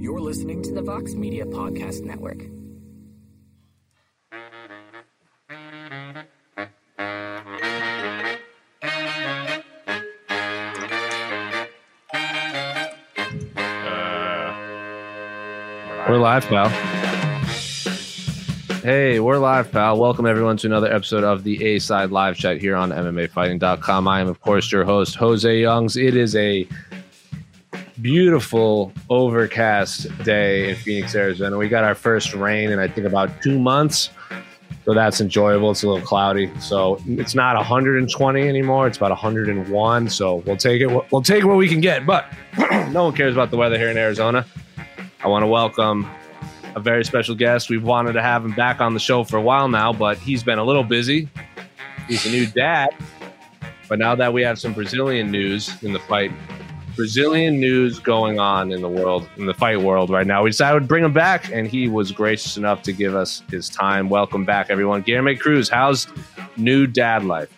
You're listening to the Vox Media Podcast Network. Uh, we're live, pal. Hey, we're live, pal. Welcome everyone to another episode of the A Side Live Chat here on MMAfighting.com. I am, of course, your host, Jose Youngs. It is a beautiful overcast day in Phoenix, Arizona. We got our first rain in I think about two months. So that's enjoyable. It's a little cloudy. So it's not 120 anymore. It's about 101. So we'll take it. We'll take what we can get. But no one cares about the weather here in Arizona. I want to welcome a very special guest. We've wanted to have him back on the show for a while now, but he's been a little busy. He's a new dad. But now that we have some Brazilian news in the fight, Brazilian news going on in the world, in the fight world right now, we decided to bring him back, and he was gracious enough to give us his time. Welcome back, everyone. Guilherme Cruz, how's new dad life?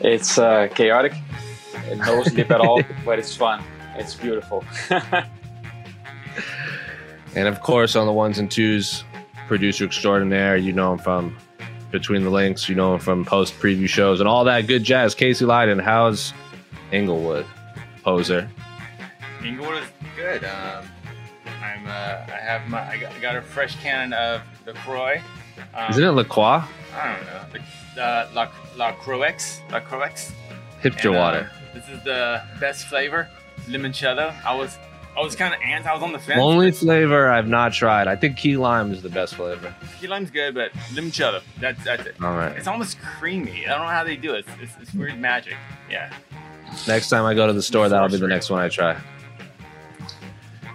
It's uh, chaotic, no sleep at all, but it's fun. It's beautiful. And of course, on the ones and twos, producer extraordinaire. You know him from Between the Links. You know him from post preview shows and all that good jazz. Casey Leydon, how's Inglewood, poser? Inglewood is good. Um, I'm. Uh, I have my. I got, I got a fresh can of Lacroix. Um, Isn't it LaCroix? I don't know. The, uh, La La Croix. La Croix. Hipster And, uh, water. This is the best flavor, limoncello. I was. I was kind of anti. I was on the fence. Only flavor I've not tried. I think key lime is the best flavor. Key lime's good, but limoncello. That's that's it. All right. It's almost creamy. I don't know how they do it. It's, it's, it's weird magic. Yeah. Next time I go to the store, that'll be the next one I try.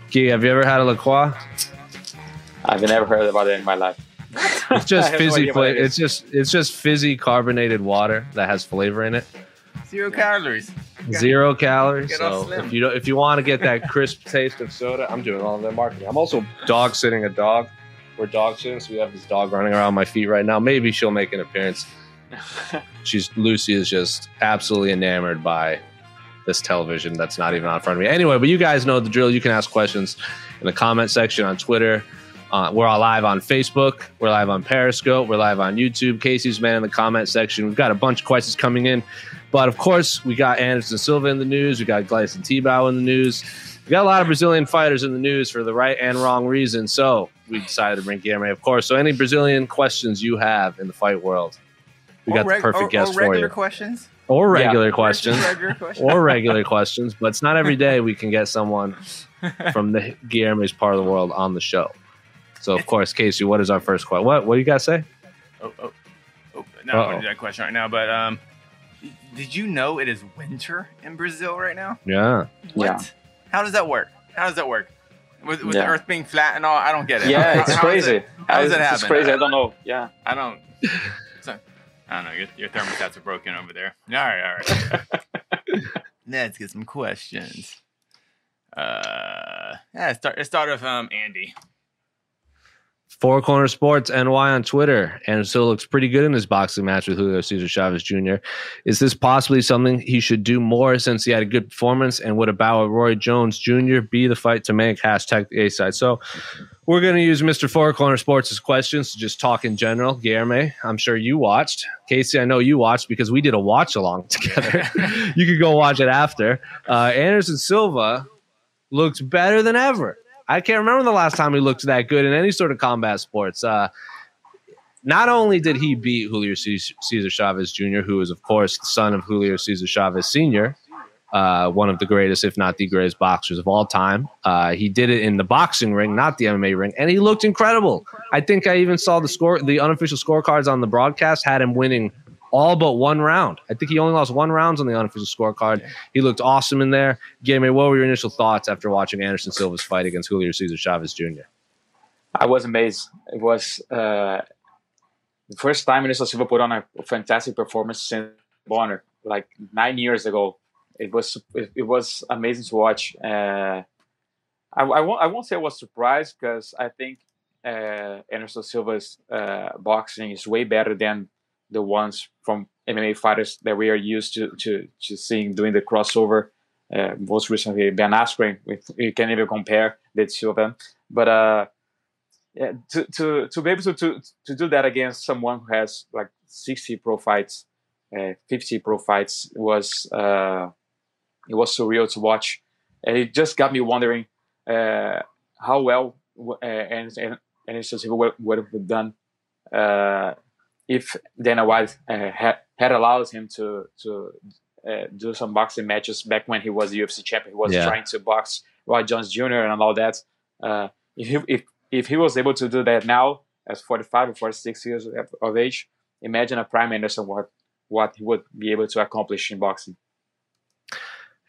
Key, have you ever had a LaCroix? I've never heard about it in my life. It's just I have no fizzy flavor. it It's just it's just fizzy carbonated water that has flavor in it. Zero calories. Zero calories. Get So if you don't, if you want to get that crisp taste of soda, I'm doing all of their marketing. I'm also dog sitting a dog. We're dog sitting, so we have this dog running around my feet right now. Maybe she'll make an appearance. She's Lucy is just absolutely enamored by this television that's not even on front of me. Anyway, but you guys know the drill. You can ask questions in the comment section on Twitter. Uh, we're all live on Facebook. We're live on Periscope. We're live on YouTube. Casey's man in the comment section. We've got a bunch of questions coming in. But of course, we got Anderson Silva in the news. We got Gleison Tibau in the news. We got a lot of Brazilian fighters in the news for the right and wrong reasons. So we decided to bring Guilherme, of course. So any Brazilian questions you have in the fight world, we got Or the perfect or- guest or for regular you. questions. Or Yeah. regular questions. Regular questions. or regular questions. But it's not every day we can get someone from the Guilherme's part of the world on the show. So of course, Casey, what is our first question? What what do you guys say? Oh, oh, oh no, I Uh-oh. want to do that question right now. But um, did you know it is winter in Brazil right now? Yeah. What? Yeah. How does that work? How does that work? With, with Yeah. the Earth being flat and all, I don't get it. Yeah, How- it's how is crazy. it- How does it's, it it's crazy. I don't know. Yeah. I don't. So, I don't know. Your, your thermostats are broken over there. All right, all right. Let's get some questions. Uh, yeah, let's start. Let's start with um Andy. Four Corner Sports NY on Twitter. And still looks pretty good in his boxing match with Julio Cesar Chavez Jr. Is this possibly something he should do more since he had a good performance? And would a bout with Roy Jones Jr. be the fight to make? Hashtag the A side. So we're going to use Mr. Four Corner Sports' questions to just talk in general. Guilherme, I'm sure you watched. Casey, I know you watched because we did a watch along together. you could go watch it after. Uh, Anderson Silva looks better than ever. I can't remember the last time he looked that good in any sort of combat sports. Uh, not only did he beat Julio Cesar Chavez Jr., who is, of course, the son of Julio Cesar Chavez Sr., uh, one of the greatest, if not the greatest boxers of all time. Uh, he did it in the boxing ring, not the MMA ring, and he looked incredible. I think I even saw the score, the unofficial scorecards on the broadcast had him winning all but one round. I think he only lost one round on the unofficial scorecard. He looked awesome in there. Game, what were your initial thoughts after watching Anderson Silva's fight against Julio Cesar Chavez Jr.? I was amazed. It was uh, the first time Anderson Silva put on a fantastic performance since Bonnar, like nine years ago. It was it, was amazing to watch. Uh, I, I, won't I won't say I was surprised because I think uh, Anderson Silva's uh, boxing is way better than the ones from MMA fighters that we are used to to, to seeing doing the crossover. Uh, most recently, Ben Askren. You can even compare the two of them. But uh, yeah, to, to to be able to, to to do that against someone who has like 60 pro fights, uh, 50 pro fights was uh, it was surreal to watch, and it just got me wondering uh, how well uh, and and and it's just what would have done uh, if Dana White uh, had, had allowed him to to uh, do some boxing matches back when he was UFC champion, he was yeah. trying to box Roy Jones Jr. and all that. Uh, if, he, if if he was able to do that now, as 45 or 46 years of age, imagine a prime Anderson what what he would be able to accomplish in boxing.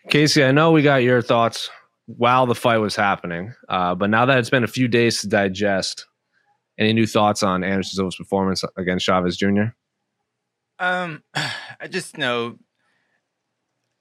Casey, I know we got your thoughts while the fight was happening, uh, but now that it's been a few days to digest, any new thoughts on Anderson Silva's performance against Chavez Jr.? Um, I just know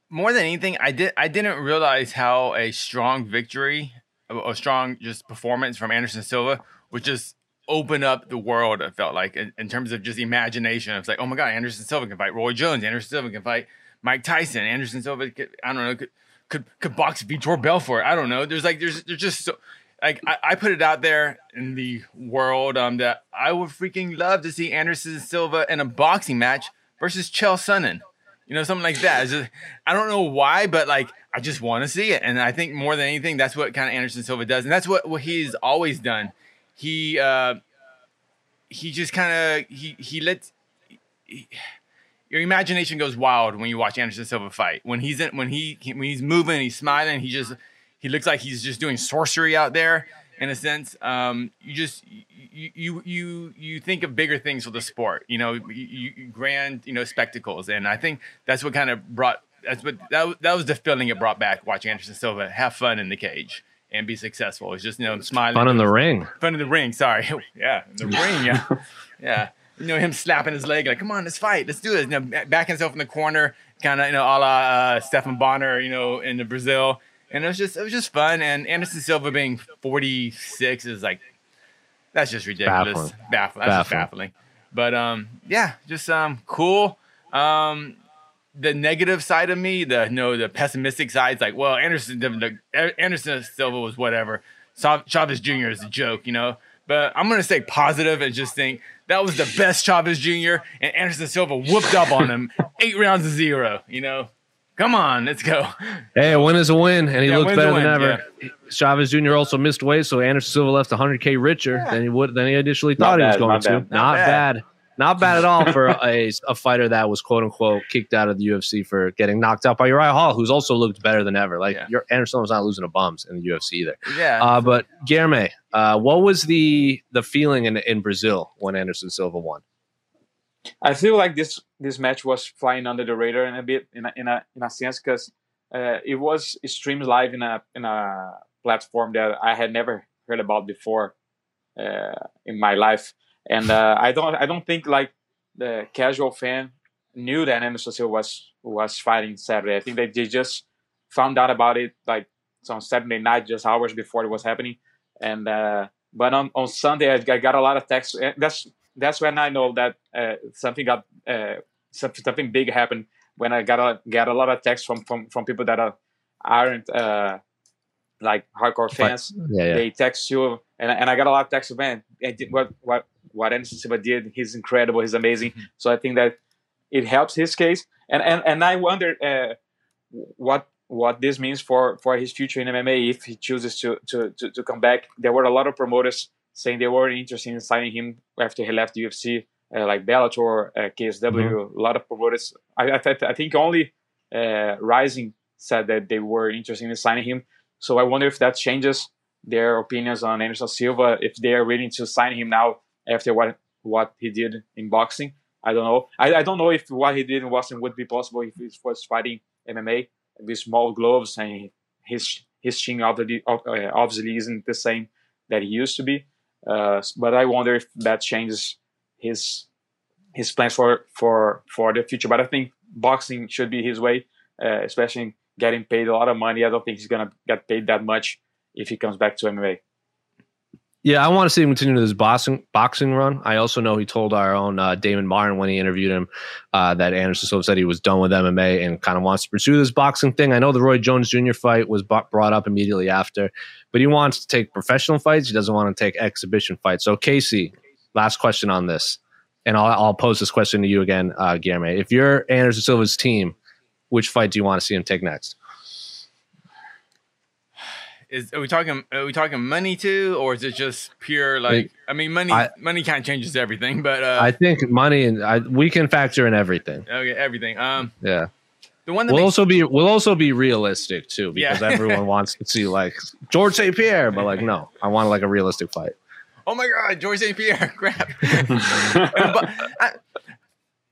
more than anything, I did I didn't realize how a strong victory, a, strong just performance from Anderson Silva would just open up the world. It felt like in, in, terms of just imagination. It's like, oh my god, Anderson Silva can fight Roy Jones. Anderson Silva can fight Mike Tyson. Anderson Silva, could, I don't know, could, could could box Vitor Belfort. I don't know. There's like there's there's just so like I, I, put it out there in the world um that I would freaking love to see Anderson Silva in a boxing match versus Chael Sonnen. You know, something like that. Just, I don't know why, but like I just want to see it. And I think more than anything, that's what kind of Anderson Silva does. And that's what, what he's always done. He uh he just kind of he he lets he, your imagination goes wild when you watch Anderson Silva fight. When he's in when he when he's moving, he's smiling, he just he looks like he's just doing sorcery out there in a sense. Um, you just you, you you you think of bigger things for the sport, you know, you, you, grand you know spectacles, and I think that's what kind of brought that's what that, that was the feeling it brought back watching Anderson Silva have fun in the cage and be successful. It's just you know smiling, fun in the ring, fun in the ring. Sorry, yeah, in the ring, yeah, yeah. You know him slapping his leg like, "Come on, let's fight, let's do this." You know, backing himself in the corner, kind of you know, a la uh, Stephan Bonnar, you know, in the Brazil and it was just it was just fun. And Anderson Silva being 46 is like that's just ridiculous, baffling. baffling. That's baffling. just baffling. But um, yeah, just um, cool. Um, the negative side of me, the you know, the pessimistic side is like, well, Anderson Anderson Silva was whatever. Chavez Jr. is a joke, you know. But I'm gonna stay positive and just think that was the best Chavez Jr. and Anderson Silva whooped up on him eight rounds to zero, you know. Come on, let's go. Hey, a win is a win, and he yeah, looked better than ever. Yeah. Chavez Jr. also missed weight, so Anderson Silva left 100k richer yeah. than he would than he initially thought he was going not to. Bad. Not, not bad. bad. Not bad at all for a, a fighter that was quote unquote kicked out of the UFC for getting knocked out by Uriah Hall, who's also looked better than ever. Like your Anderson was not losing to bums in the UFC either. Yeah. Uh, but Guilherme, uh, what was the the feeling in in Brazil when Anderson Silva won? I feel like this this match was flying under the radar in a bit in a in a, in a sense because uh, it was streamed live in a in a platform that I had never heard about before uh, in my life, and uh, I don't I don't think like the casual fan knew that Anderson Silva was was fighting Saturday. I think they, they just found out about it like on Saturday night, just hours before it was happening. And uh, but on, on Sunday, I, got a lot of texts. That's that's when I know that uh, something got uh, something big happened. When I got a got a lot of texts from from, from people that are, aren't uh, like hardcore fans. Yeah, yeah. They text you, and, and I got a lot of texts. Man, what what what Anderson Silva did, he's incredible. He's amazing. Mm-hmm. So I think that it helps his case. And and and I wonder uh, what what this means for for his future in MMA if he chooses to to to, to come back. There were a lot of promoters saying they were interested in signing him after he left the UFC, uh, like Bellator, uh, KSW. Mm-hmm. A lot of promoters. I I, th- I think only uh, Rizin said that they were interested in signing him. So I wonder if that changes their opinions on Anderson Silva if they are willing to sign him now after what what he did in boxing. I don't know. I, I don't know if what he did in boxing would be possible if he was fighting MMA with small gloves and his his chin obviously, obviously isn't the same that he used to be. Uh, but I wonder if that changes his his plans for for for the future. But I think boxing should be his way, uh, especially getting paid a lot of money. I don't think he's gonna get paid that much if he comes back to MMA. Yeah, I want to see him continue this boxing boxing run. I also know he told our own uh, Damon Martin when he interviewed him uh, that Anderson Silva said he was done with MMA and kind of wants to pursue this boxing thing. I know the Roy Jones Jr. fight was brought up immediately after, but he wants to take professional fights. He doesn't want to take exhibition fights. So, Casey, last question on this, and I'll, I'll pose this question to you again, uh, Guilherme. If you're Anderson Silva's team, which fight do you want to see him take next? Is are we talking are we talking money too or is it just pure like i mean money I, money kind of changes everything but uh, i think money and I, we can factor in everything. Okay everything um yeah. the one that we'll makes, also be we'll also be realistic too because yeah. everyone wants to see like george st pierre but like no i want like a realistic fight. Oh my god george st pierre crap. But I,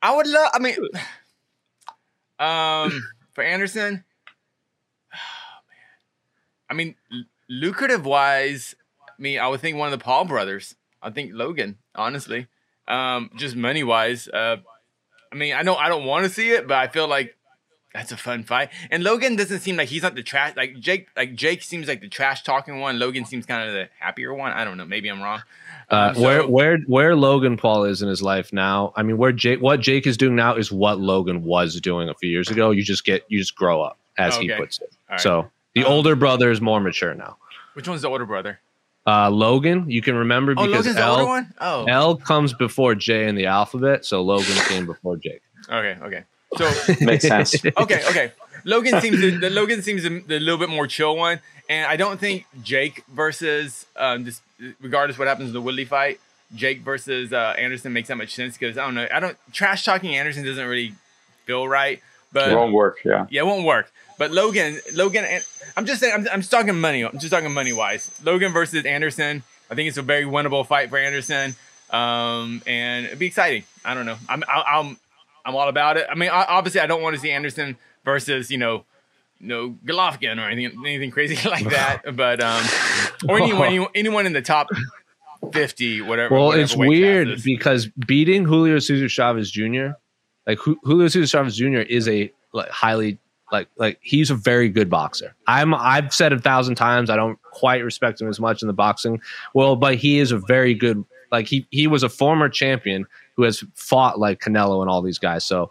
I would love i mean um for anderson I mean, lucrative wise, I mean, I would think one of the Paul brothers. I think Logan, honestly, um, just money wise. Uh, I mean, I know I don't want to see it, but I feel like that's a fun fight. And Logan doesn't seem like he's not the trash. Like Jake, like Jake seems like the trash talking one. Logan seems kind of the happier one. I don't know. Maybe I'm wrong. Uh, um, so, where where where Logan Paul is in his life now? I mean, where Jake what Jake is doing now is what Logan was doing a few years ago. You just get you just grow up, as okay. he puts it. Right. So the um, older brother is more mature now. Which one's the older brother? Uh, Logan, you can remember oh, because Logan's L, the older one? Oh. L comes before J in the alphabet, so Logan came before Jake. Okay, okay. So makes sense. Okay, okay. Logan seems the, the Logan seems the, the, little bit more chill one, and I don't think Jake versus um, this, regardless what happens in the Woodley fight, Jake versus uh, Anderson makes that much sense because I don't know. I don't trash talking Anderson doesn't really feel right, but it won't work. Yeah, yeah, it won't work. But Logan, Logan, I'm just saying, I'm, I'm just talking money. I'm just talking money wise. Logan versus Anderson. I think it's a very winnable fight for Anderson, um, and it'd be exciting. I don't know. I'm, I'm, I'm all about it. I mean, obviously, I don't want to see Anderson versus you know, no Golovkin or anything, anything crazy like that. But um, or anyone, anyone in the top 50, whatever. Well, whatever it's weird because beating Julio Cesar Chavez Jr. Like Julio Cesar Chavez Jr. is a like highly like like he's a very good boxer. I'm I've said a thousand times I don't quite respect him as much in the boxing. Well, but he is a very good like he he was a former champion who has fought like Canelo and all these guys. So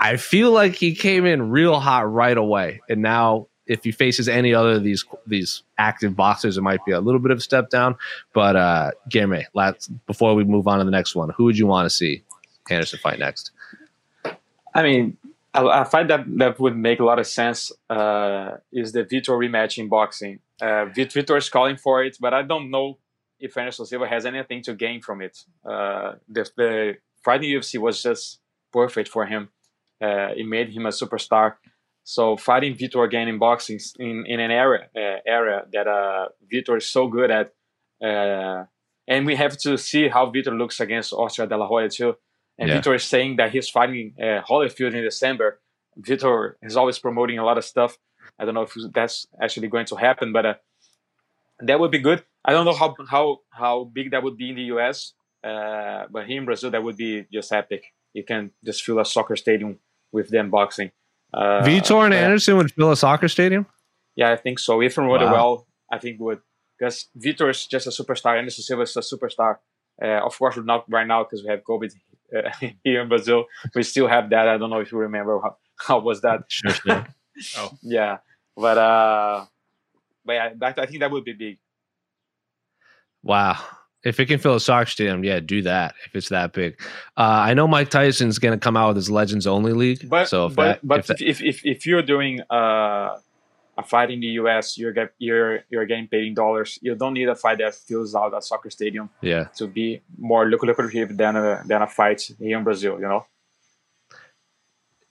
I feel like he came in real hot right away. And now if he faces any other of these these active boxers, it might be a little bit of a step down. But uh Guilherme, let's before we move on to the next one, who would you want to see Anderson fight next? I mean, I find that that would make a lot of sense. Uh, is the Vitor rematch in boxing? Uh, Vitor is calling for it, but I don't know if Anderson Silva has anything to gain from it. Uh, the, the UFC was just perfect for him. Uh, it made him a superstar. So fighting Vitor again in boxing in, in an area uh, area that uh, Vitor is so good at, uh, and we have to see how Vitor looks against Oscar De La Hoya too. And yeah. Vitor is saying that he's fighting uh, Holyfield in December. Vitor is always promoting a lot of stuff. I don't know if that's actually going to happen, but uh, that would be good. I don't know how how how big that would be in the US. Uh, but here in Brazil, that would be just epic. You can just fill a soccer stadium with them boxing. Uh, Vitor and but- Anderson would fill a soccer stadium. Yeah, I think so. If rewarded Wow. well, I think would because Vitor is just a superstar. Anderson Silva is a superstar. Uh, of course, we're not right now because we have COVID uh, here in Brazil. We still have that. I don't know if you remember how, how was that. Sure, sure. Yeah, but uh, but yeah, that, I think that would be big. Wow. If it can fill a soccer stadium, yeah, do that. If it's that big, uh, I know Mike Tyson's going to come out with his Legends Only League. But so if but that, but if that- if, if if you're doing uh, a fight in the US, you're get you're you're getting paid in dollars. You don't need a fight that fills out a soccer stadium yeah, to be more luc- lucrative than a than a fight here in Brazil. You know.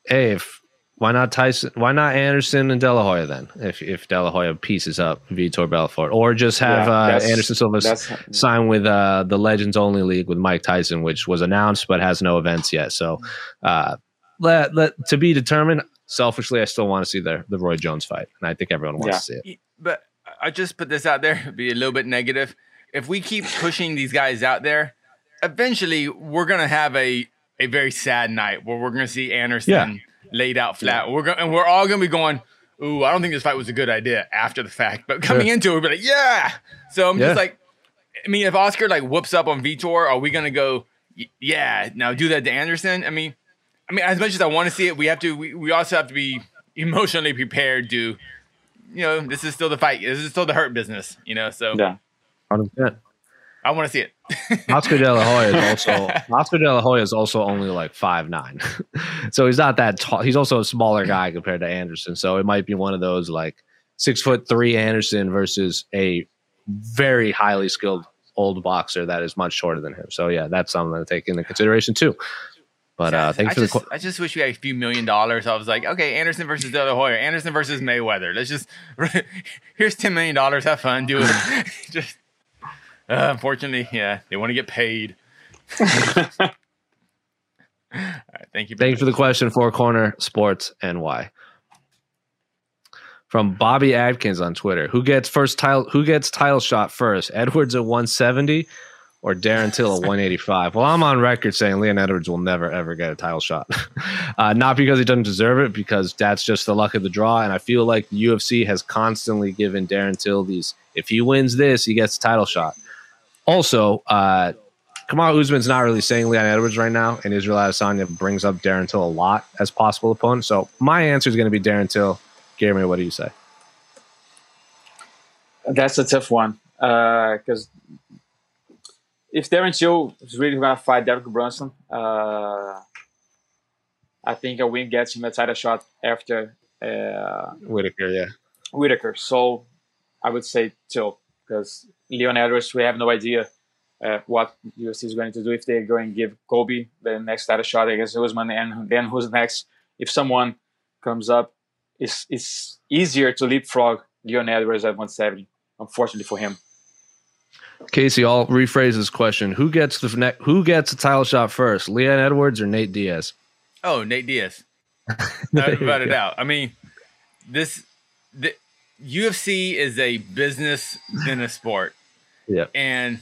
hey, if why not Tyson? Why not Anderson and De La Hoya then? If if De La Hoya pieces up Vitor Belfort, or just have Yeah, uh, Anderson Silva sign with uh, the Legends Only League with Mike Tyson, which was announced but has no events yet. So, uh, let, let to be determined. Selfishly, I still want to see the the Roy Jones fight, and I think everyone wants Yeah. to see it. But I just put this out there, be a little bit negative. If we keep pushing these guys out there, eventually we're gonna have a a very sad night where we're gonna see Anderson Yeah. laid out flat. We're going and we're all gonna be going, "Ooh, I don't think this fight was a good idea." After the fact, but coming into it, we're like, "Yeah." So I'm Yeah. just like, I mean, if Oscar like whoops up on Vitor, are we gonna go? Yeah, now do that to Anderson. I mean, I mean, as much as I want to see it, we have to. We, we also have to be emotionally prepared to you know, this is still the fight. This is still the hurt business, you know. So yeah. 100%. I want to see it. Oscar De La Hoya is also Oscar De La Hoya is also only like five nine, so he's not that tall. He's also a smaller guy compared to Anderson. So it might be one of those like six foot three Anderson versus a very highly skilled old boxer that is much shorter than him. So yeah, that's something to take into consideration too. But uh, thanks I for the just, qu- I just wish we had a few million dollars. I was like, okay, Anderson versus De La Hoya, Anderson versus Mayweather. Let's just here's ten million dollars. Have fun, do it. just uh, unfortunately, yeah, they want to get paid. All right, thank you. Thank you for the question, Four Corner Sports and why. From Bobby Adkins on Twitter, who gets first title? Who gets title shot first? Edwards at 170 or Darren Till at 185? Well, I'm on record saying Leon Edwards will never ever get a title shot. uh, not because he doesn't deserve it, because that's just the luck of the draw. And I feel like the UFC has constantly given Darren Till these. If he wins this, he gets a title shot. Also, uh, Kamaru Usman's not really saying Leon Edwards right now, and Israel Adesanya brings up Darren Till a lot as possible opponent. So my answer is going to be Darren Till. Gary, what do you say? That's a tough one because if Darren Till is really going to fight Derek Brunson, uh, I think a win gets him a title shot after uh, Whittaker, yeah. Whittaker. So I would say Till because Leon Edwards, we have no idea uh, what UFC is going to do if they're going to give Colby the next title shot against Usman, and then who's next? If someone comes up, it's it's easier to leapfrog Leon Edwards at 170. Unfortunately for him. Casey, I'll rephrase this question: Who gets the ne- Who gets a title shot first, Leon Edwards or Nate Diaz? Oh, Nate Diaz. No, without a doubt. I mean, this the UFC is a business than a sport. Yeah. And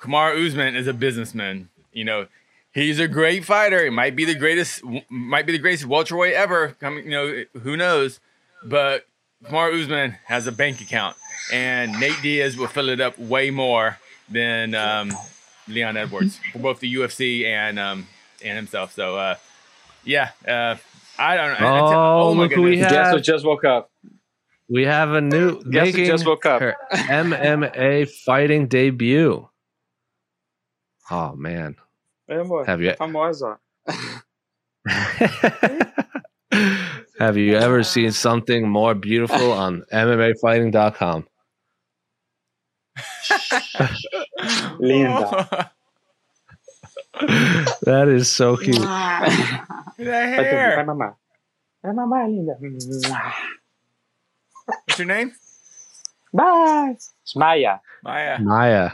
Kamaru Usman is a businessman. You know, he's a great fighter. He might be the greatest, might be the greatest welterweight ever. Coming, you know, who knows? But Kamaru Usman has a bank account, and Nate Diaz will fill it up way more than um, Leon Edwards for both the UFC and um, and himself. So, uh, yeah, uh, I don't know. Oh, my look who we goodness. have. Guess who just woke up? We have a new Guess who making just woke up? her MMA fighting debut. Oh man, have you Famosa. have you ever seen something more beautiful on MMAfighting.com? Linda. That is so cute. that hair. mamá. Vai mamar, linda. What's your name? Bye. Smaya. Maya. Maya. Maya.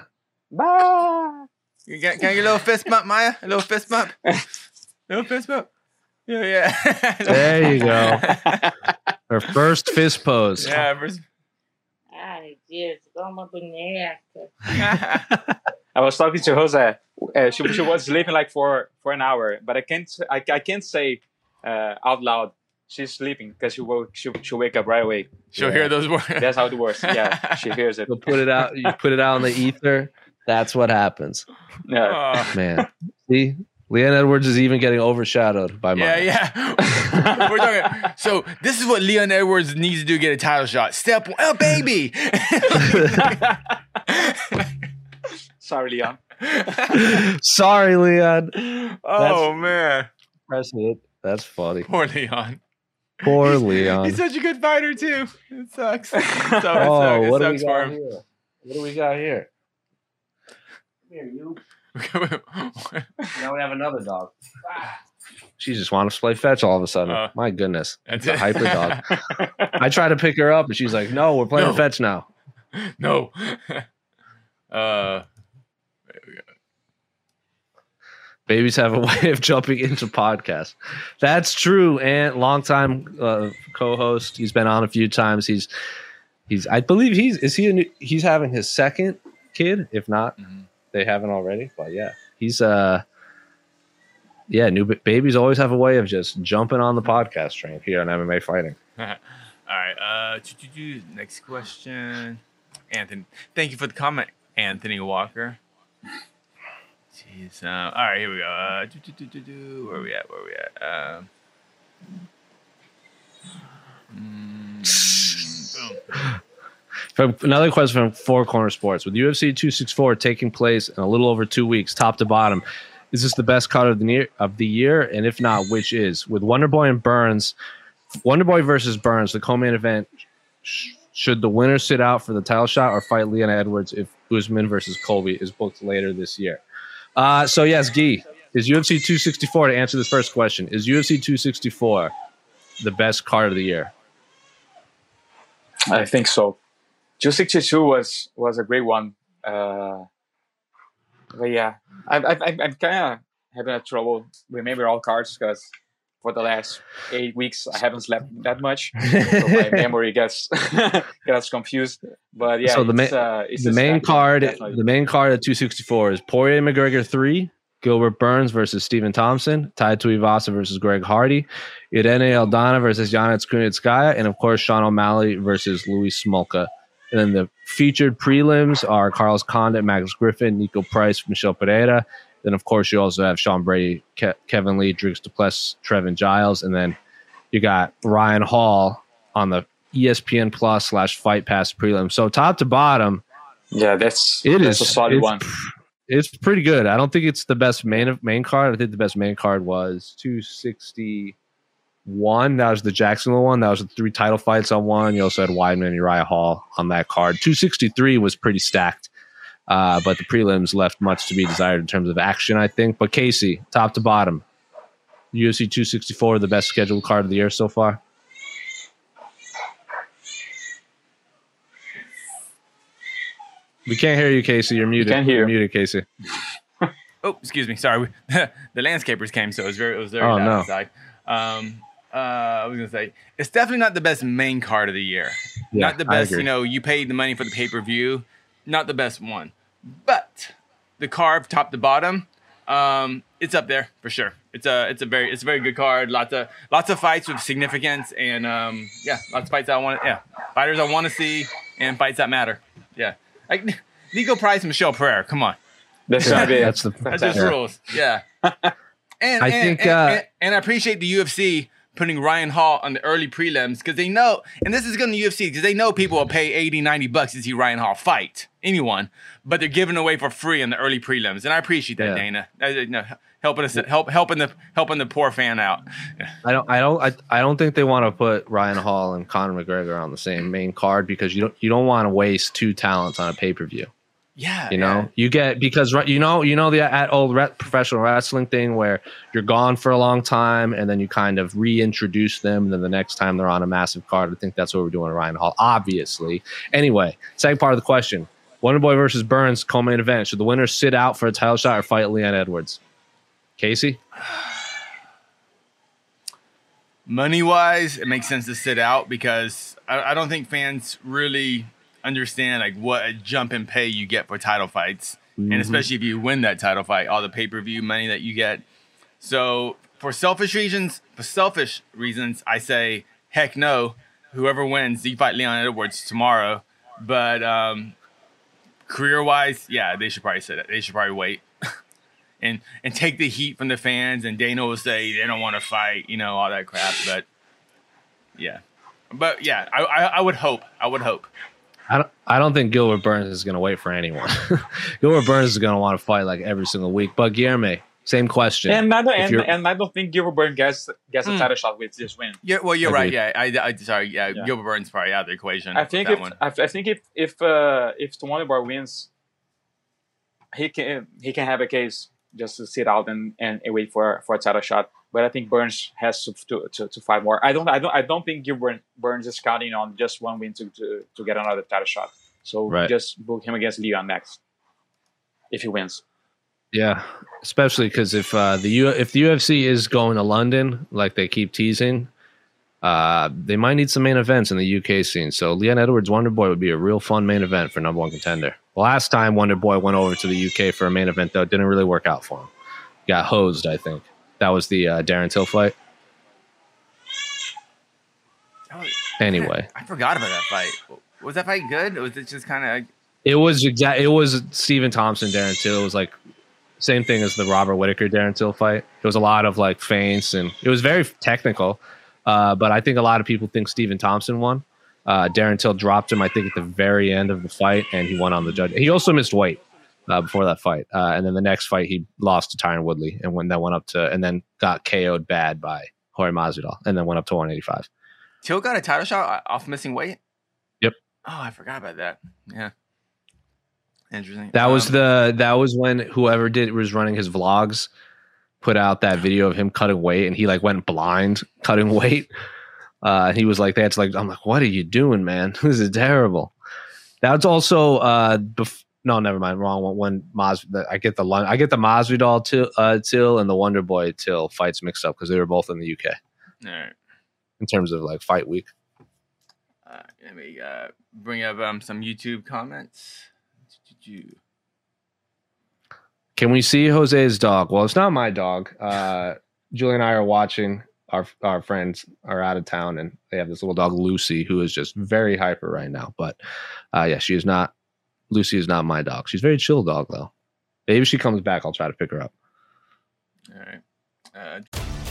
Bye. You get, can I get a little fist bump, Maya? A little fist bump? a little fist bump? Yeah, yeah. There you go. Her first fist pose. yeah, first- Ai, Deus, igual boneca. I was talking to Jose. uh, she, she was sleeping like for for an hour, but I can't I, I can't say uh, out loud she's sleeping because she will she she'll wake up right away. She'll Yeah. hear those words. That's how it works. Yeah, she hears it. You'll put it out. You put it out in the ether. That's what happens, Yeah. Oh. man. See, Leon Edwards is even getting overshadowed by my. Yeah, yeah. We're talking. So this is what Leon Edwards needs to do to get a title shot. Step one, oh baby. Sorry, Leon. Sorry, Leon. oh man, Press it. That's funny. poor Leon. Poor Leon. He's such a good fighter too. It sucks. It sucks, oh, it what do we sucks for got him. here? What do we got here? Here, you. Now we have another dog. She just wants to play fetch all of a sudden. Uh, My goodness. That's It's a hyper dog. I try to pick her up and she's like, no, we're playing No. fetch now. no. Uh, Babies have a way of jumping into podcasts. That's true. And longtime uh, co-host. He's been on a few times. He's he's I believe he's is he a new, he's having his second kid. If not, Mhm. They haven't already. But yeah, he's uh yeah, new ba- babies always have a way of just jumping on the podcast train here on MMA fighting. all right. Uh, next question, Anthony. Thank you for the comment, Anthony Walker. Jeez. Uh, all right, here we go. Uh. Where we at? Where are we at? Um, mm, boom. Another question from Four Corner Sports. With UFC 264 taking place in a little over two weeks, top to bottom, is this the best card of the year? Of the year, and if not, which is? With Wonderboy and Burns, Wonderboy versus Burns, the co-main event. Should the winner sit out for the title shot or fight Leon Edwards if Usman versus Colby is booked later this year? Uh, so yes, Gee, is UFC 264 to answer this first question. Is UFC 264 the best card of the year? I think so. 262 was was a great one. Uh, but yeah, I, I, I, I'm kind of having a trouble remembering all cards because for the last eight weeks I haven't slept that much, so my memory gets gets confused. But yeah, So the it's, ma- uh, it's the main card, definitely. the main card at 264 is Poirier McGregor three, Gilbert Burns versus Stephen Thompson, Tai Tuivasa versus Greg Hardy, Irene Aldana versus Yannis Kunitskaya, and of course Sean O'Malley versus Louis Smolka. And then the featured prelims are Carlos Condit, Max Griffin, Niko Price, Michel Pereira. Then of course you also have Sean Brady, Ke- Kevin Lee, Drix Duplessis, Trevin Giles, and then you got Ryan Hall on the ESPN Plus slash Fight Pass prelim. So top to bottom, yeah, that's it that's is a solid it's, one. It's pretty good. I don't think it's the best main main card. I think the best main card was 261. That was the Jacksonville one. That was the three title fights on one. You also had Weidman and Uriah Hall on that card. 263 was pretty stacked. Uh, but the prelims left much to be desired in terms of action, I think. But Casey, top to bottom, UFC 264, the best scheduled card of the year so far. We can't hear you, Casey. You're muted. can't hear. You're muted, Casey. Oh, excuse me. Sorry, the landscapers came, so it was very, it was very Oh, loud no. outside. Um, uh, I was gonna say it's definitely not the best main card of the year. Yeah, not the best. You know, you paid the money for the pay per view. Not the best one, but the card top to bottom, um, it's up there for sure. It's a it's a very it's a very good card. Lots of lots of fights with significance, and um, yeah, lots of fights I want. Yeah, fighters I want to see, and fights that matter. Yeah, like Niko Price and Michel Pereira. Come on. That's gonna be That's the That's just Yeah. rules. Yeah. And I and, think, and, uh, and, and I appreciate the UFC putting Ryan Hall on the early prelims because they know, and this is going to UFC because they know people will pay 80, 90 bucks to see Ryan Hall fight anyone, but they're giving away for free in the early prelims, and I appreciate that, Yeah. Dana. Uh, you know, helping us, help, helping the, helping the poor fan out. I don't, I don't, I, I don't think they want to put Ryan Hall and Conor McGregor on the same main card because you don't, you don't want to waste two talents on a pay per view. Yeah, You know, you get because you know, you know the at old re- professional wrestling thing where you're gone for a long time and then you kind of reintroduce them, and then the next time they're on a massive card. I think that's what we're doing with Ryan Hall, obviously. Anyway, second part of the question: Wonderboy versus Burns co-main event. Should the winner sit out for a title shot or fight Leon Edwards? Casey, money wise, it makes sense to sit out because I, I don't think fans really understand like what a jump in pay you get for title fights. and especially if you win that title fight, all the pay per view money that you get. So for selfish reasons, for selfish reasons, I say heck no. Whoever wins, you fight Leon Edwards tomorrow. But um, career wise, yeah, they should probably say that. They should probably wait. and and take the heat from the fans and Dana will say they don't want to fight, you know, all that crap. But yeah. But yeah, I, I, I would hope. I would hope. I don't, I don't think Gilbert Burns is going to wait for anyone. Gilbert Burns is going to want to fight like every single week. But Guilherme, same question. And I don't, and, and I don't think Gilbert Burns gets gets a mm. title shot with this win. Yeah, well, you're Agreed. right. Yeah, I, I sorry. Yeah, yeah, Gilbert Burns probably out of the equation. I think if I, I, think if if uh, if Wonderboy wins, he can he can have a case just to sit out and, and wait for for a title shot. But I think Burns has to, to, to, to, fight more. I don't I don't I don't think Gilbert Burns is counting on just one win to, to, to get another title shot. So right. just book him against Leon next if he wins. Yeah, especially because if uh, the U- if the UFC is going to London, like they keep teasing, uh, they might need some main events in the UK scene. So Leon Edwards Wonder Boy would be a real fun main event for number one contender. Last time Wonder Boy went over to the UK for a main event, though, it didn't really work out for him. Got hosed, I think. That was the uh, Darren Till fight. Oh, anyway, I forgot about that fight. Was that fight good? Or was it just kind of? It was exact. It was Stephen Thompson, Darren Till. It was like same thing as the Robert Whittaker Darren Till fight. There was a lot of like feints and it was very technical. Uh, but I think a lot of people think Stephen Thompson won. Uh, Darren Till dropped him, I think, at the very end of the fight, and he won on the judge. He also missed weight uh, before that fight, uh, and then the next fight he lost to Tyron Woodley, and when that went up to, and then got KO'd bad by Jorge Masvidal, and then went up to 185. Till got a title shot off missing weight. Yep. Oh, I forgot about that. Yeah. Interesting. That um, was the that was when whoever did was running his vlogs put out that video of him cutting weight and he like went blind cutting weight. Uh, he was like, that's like, I'm like, what are you doing, man? This is terrible. That's also, uh, bef- no, never mind. Wrong one. When Mas, I get the I get the Masvidal till, uh, till and the Wonder Boy till fights mixed up because they were both in the UK. All right. In terms of like fight week. Uh, let me uh, bring up um, some YouTube comments. Can we see Jose's dog? Well, it's not my dog. Uh, Julie and I are watching. Our our friends are out of town, and they have this little dog Lucy, who is just very hyper right now. But uh, yeah, she is not. Lucy is not my dog. She's very chill dog though. Maybe she comes back. I'll try to pick her up. All right. Uh,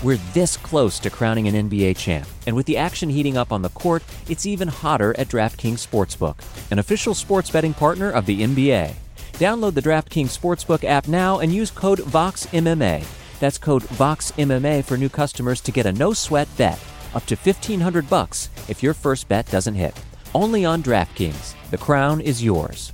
We're this close to crowning an NBA champ, and with the action heating up on the court, it's even hotter at DraftKings Sportsbook, an official sports betting partner of the NBA. Download the DraftKings Sportsbook app now and use code VOXMMA. That's code VOXMMA for new customers to get a no sweat bet up to 1500 bucks if your first bet doesn't hit. Only on DraftKings. The crown is yours.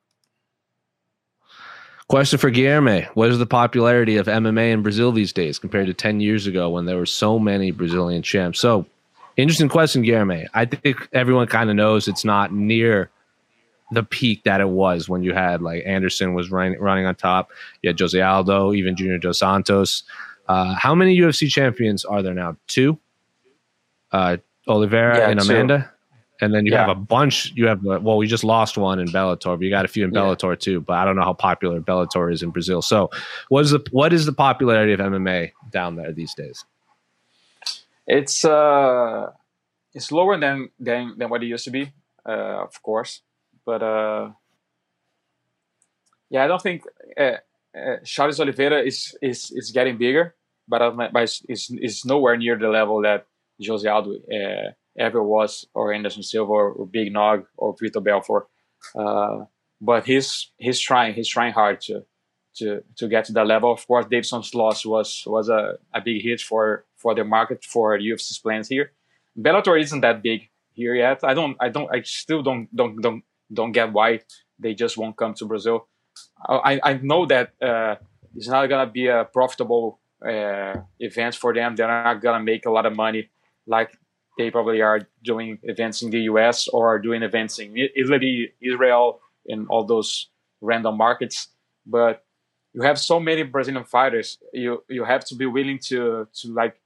Question for Guilherme. What is the popularity of MMA in Brazil these days compared to 10 years ago when there were so many Brazilian champs? So, interesting question, Guilherme. I think everyone kind of knows it's not near the peak that it was when you had like Anderson was running, running on top. You had Jose Aldo, even Junior Dos Santos. Uh, how many UFC champions are there now? Two? Uh, Oliveira Yeah, and. Amanda? And then you have a bunch. You have, uh, well, we just lost one in Bellator, but you got a few in Yeah. Bellator too. But I don't know how popular Bellator is in Brazil. So, what is the what is the popularity of MMA down there these days? It's uh, it's lower than than than what it used to be, uh, of course. But uh, yeah, I don't think uh, uh, Charles Oliveira is is is getting bigger, but uh, but it's, it's, it's nowhere near the level that Jose Aldo uh, ever was, or Anderson Silva, or, Big Nog, or Vitor Belfort. Uh, but he's he's trying he's trying hard to to to get to that level. Of course, Deiveson's loss was was a, a big hit for for the market for UFC's plans here. Bellator isn't that big here yet. I don't I don't I still don't don't don't don't get why they just won't come to Brazil. I I know that uh, it's not gonna be a profitable uh, event for them. They're not gonna make a lot of money like they probably are doing events in the US or are doing events in Italy, Israel, and all those random markets. But you have so many Brazilian fighters. You you have to be willing to to like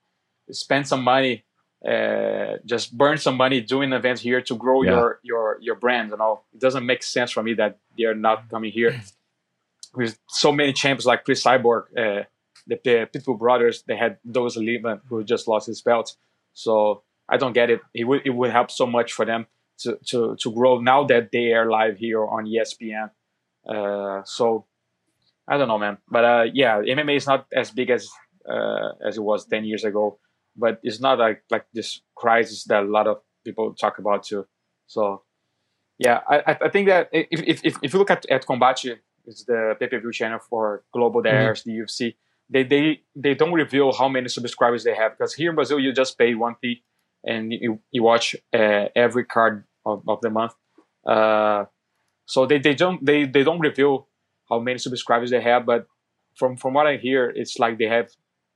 spend some money, uh, just burn some money doing events here to grow Yeah. your your your brand. You know, it doesn't make sense for me that they are not coming here. With so many champions like Chris Cyborg, uh, the P- Pitbull brothers, they had those Lehman who just lost his belt. So I don't get it. It would it would help so much for them to to to grow now that they are live here on ESPN. Uh, so I don't know, man. But uh, yeah, MMA is not as big as uh, as it was ten years ago. But it's not like like this crisis that a lot of people talk about too. So yeah, I, I- think that if if, if, if you look at at Combate, it's the pay per view channel for Globo that airs the UFC. They they they don't reveal how many subscribers they have because here in Brazil you just pay one fee and you you watch uh, every card of, of the month. Uh, so they, they don't they, they don't reveal how many subscribers they have, but from from what I hear, it's like they have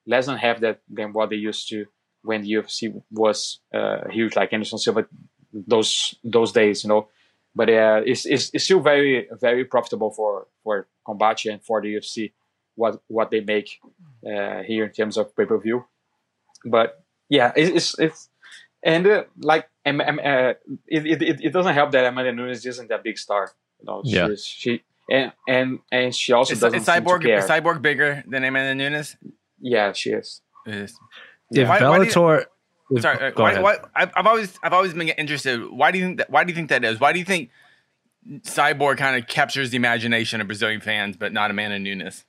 less than half that than what they used to when the UFC was uh, huge, like Anderson Silva those those days, you know. But uh, it's, it's it's still very very profitable for for Combate and for the UFC what what they make uh, here in terms of pay per view. But yeah, it, it's it's and uh, like um, um, uh, it, it it doesn't help that Amanda Nunes isn't that big star. You know, Yeah. she's, she and and and she also Is, doesn't is seem to Cyborg care. is Cyborg bigger than Amanda Nunes? yeah, she is. It is. If Why- why you- Bellator, Sorry, uh, why, why, I've, I've always I've always been interested. Why do you think that? Why do you think that is? Why do you think Cyborg kind of captures the imagination of Brazilian fans, but not Amanda Nunes?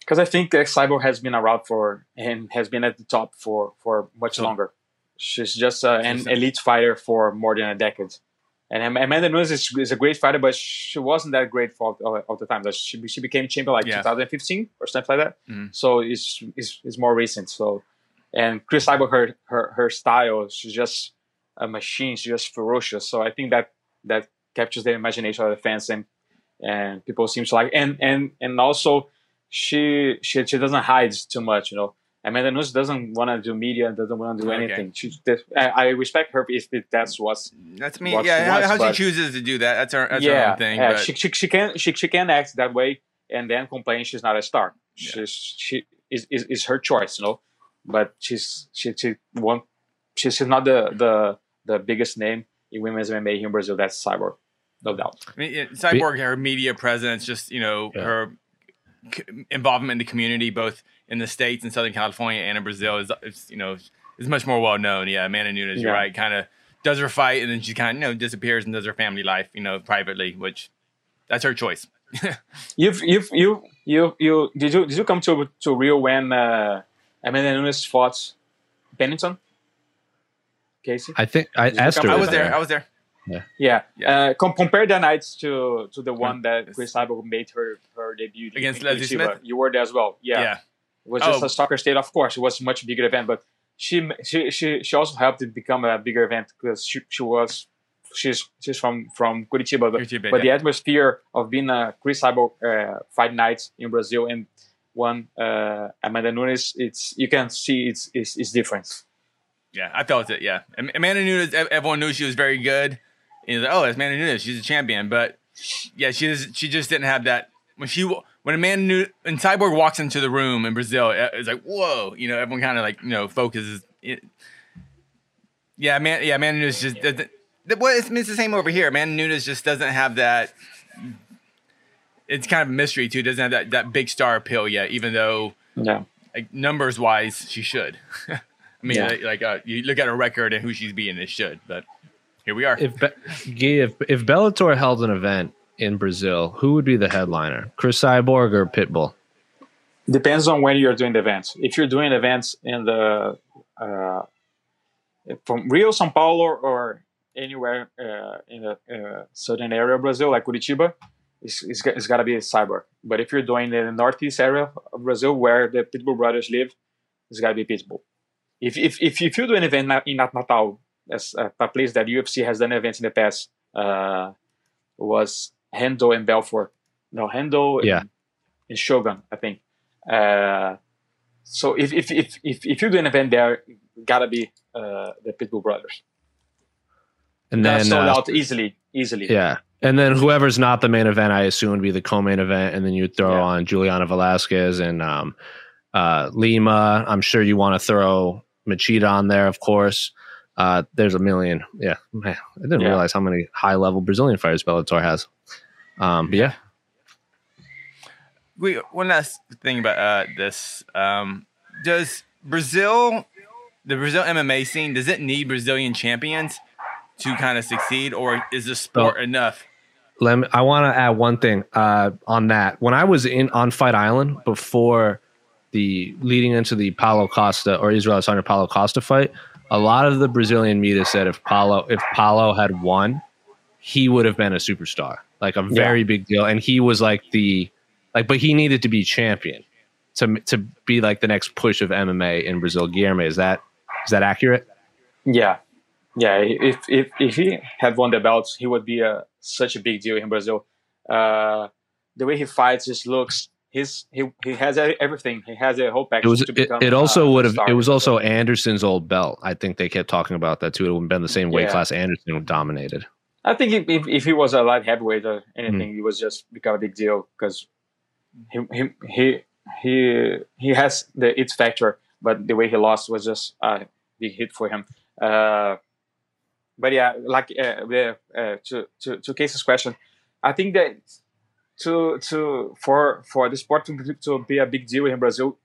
because I think that Cyborg has been around for and has been at the top for for much longer. She's just uh, an She's elite fighter for more than a decade. And Amanda Nunes is, is a great fighter, but she wasn't that great for all, all the time. She, she became champion like Yeah. 2015 or something like that. Mhm. So it's, it's it's more recent. So and Chris Cyborg, her her her style, she's just a machine. She's just ferocious. So I think that that captures the imagination of the fans and and people seem to like and and and also she she she doesn't hide too much, you know. Amanda Nunes doesn't want to do media, doesn't want to do Okay. anything. She, I, I respect her if it- that's what's That's me. What yeah, she how, how but- she chooses to do that. That's her. That's her yeah, own thing. yeah. but She, she she can she she can act that way and then complain she's not a star. Yeah. She's she is, is is her choice, you know. But she's she she won't she's she's not the the the biggest name in women's MMA here in Brazil. That's Cyborg, no doubt. I mean, yeah, Cyborg, her media presence, just you know, Yeah. her c- involvement in the community, both in the states and Southern California and in Brazil, is, is you know is much more well known. Yeah, Amanda Nunes, you're right. Kind of does her fight and then she kind of you know disappears and does her family life, you know, privately, which that's her choice. You've you've you you you did you did you come to to Rio when uh, Amanda Nunes fought Pennington? Casey. I think I, Did you Esther. I was was there. I was there. Yeah. Yeah. Uh, com- compare the nights to to the one that Yes. Chris Cyborg made her her debut Against in Leslie Curitiba. Smith? You were there as well. Yeah. Yeah. It was just Oh. a soccer state, of course. It was a much bigger event, but she she she she also helped it become a bigger event because she, she was she's she's from from Curitiba, but, Curitiba, but the atmosphere of being a Chris Cyborg uh, fight night in Brazil and one uh, Amanda Nunes, it's you can see it's it's, it's different. Yeah, I felt it. Yeah, Amanda Nunes. ev- Everyone knew she was very good. And he like, "Oh, it's Amanda Nunes. She's a champion." But yeah, she just, she just didn't have that when she when Amanda Nunes when Cyborg walks into the room in Brazil. It's like whoa, you know, everyone kind of like you know focuses. It, yeah, man. Yeah, Amanda Nunes just doesn't. Well, it's, it's the same over here. Amanda Nunes just doesn't have that. It's kind of a mystery too. Doesn't have that, that big star appeal yet, even though Yeah, like numbers wise, she should. I mean, Yeah. like, like uh, you look at her record and who she's beating, it should. But here we are. If Be- if if Bellator held an event in Brazil, who would be the headliner? Chris Cyborg or Pitbull? depends on when you're doing the events. If you're doing events in the uh, from Rio, São Paulo, or anywhere uh, in the uh, southern area of Brazil, like Curitiba, it's, it's, it's got to be a cyber. But if you're doing in the northeast area of Brazil, where the Pitbull brothers live, it's got to be Pitbull. If, if, if, if you do an event na- in Natal, as a, place that UFC has done events in the past, uh, was Hendo and Belfort. No, Hendo Yeah. and, and Shogun, I think. Uh, so if, if, if, if, if you do an event there, gotta be uh, the Pitbull brothers. And That's then sold uh, out easily, easily. yeah, and then whoever's not the main event, I assume would be the co-main event, and then you throw Yeah. on Juliana Velasquez and um, uh, Lima. I'm sure you want to throw Machida on there, of course. Uh, there's a million. Yeah, man, I didn't Yeah. realize how many high-level Brazilian fighters Bellator has. Um, but yeah, We one last thing about uh, this. Um, does Brazil, the Brazil MMA scene, does it need Brazilian champions to kind of succeed, or is the sport Well, enough? let me, I want to add one thing uh, on that. When I was in on Fight Island before the leading into the Paulo Costa or Israel Adesanya Paulo Costa fight, a lot of the Brazilian media said if Paulo if Paulo had won, he would have been a superstar, like a very big deal, and he was like the like, but he needed to be champion to to be like the next push of MMA in Brazil. Guilherme, is that is that accurate? Yeah, yeah. If if if he had won the belts, he would be a such a big deal in Brazil. Uh, the way he fights, his looks, his he he has everything. He has a whole package. It was. to It, become, it also uh, would have. It was also Anderson's old belt. I think they kept talking about that too. It would have been the same weight class Anderson dominated. I think if, if, if he was a light heavyweight or anything, Hmm. he was just become a big deal because he he he he he has the its factor, but the way he lost was just a big hit for him. Uh, but yeah, like uh, uh, to to to Casey's question, I think that to to for for the sport to, be- to be a big deal in Brazil,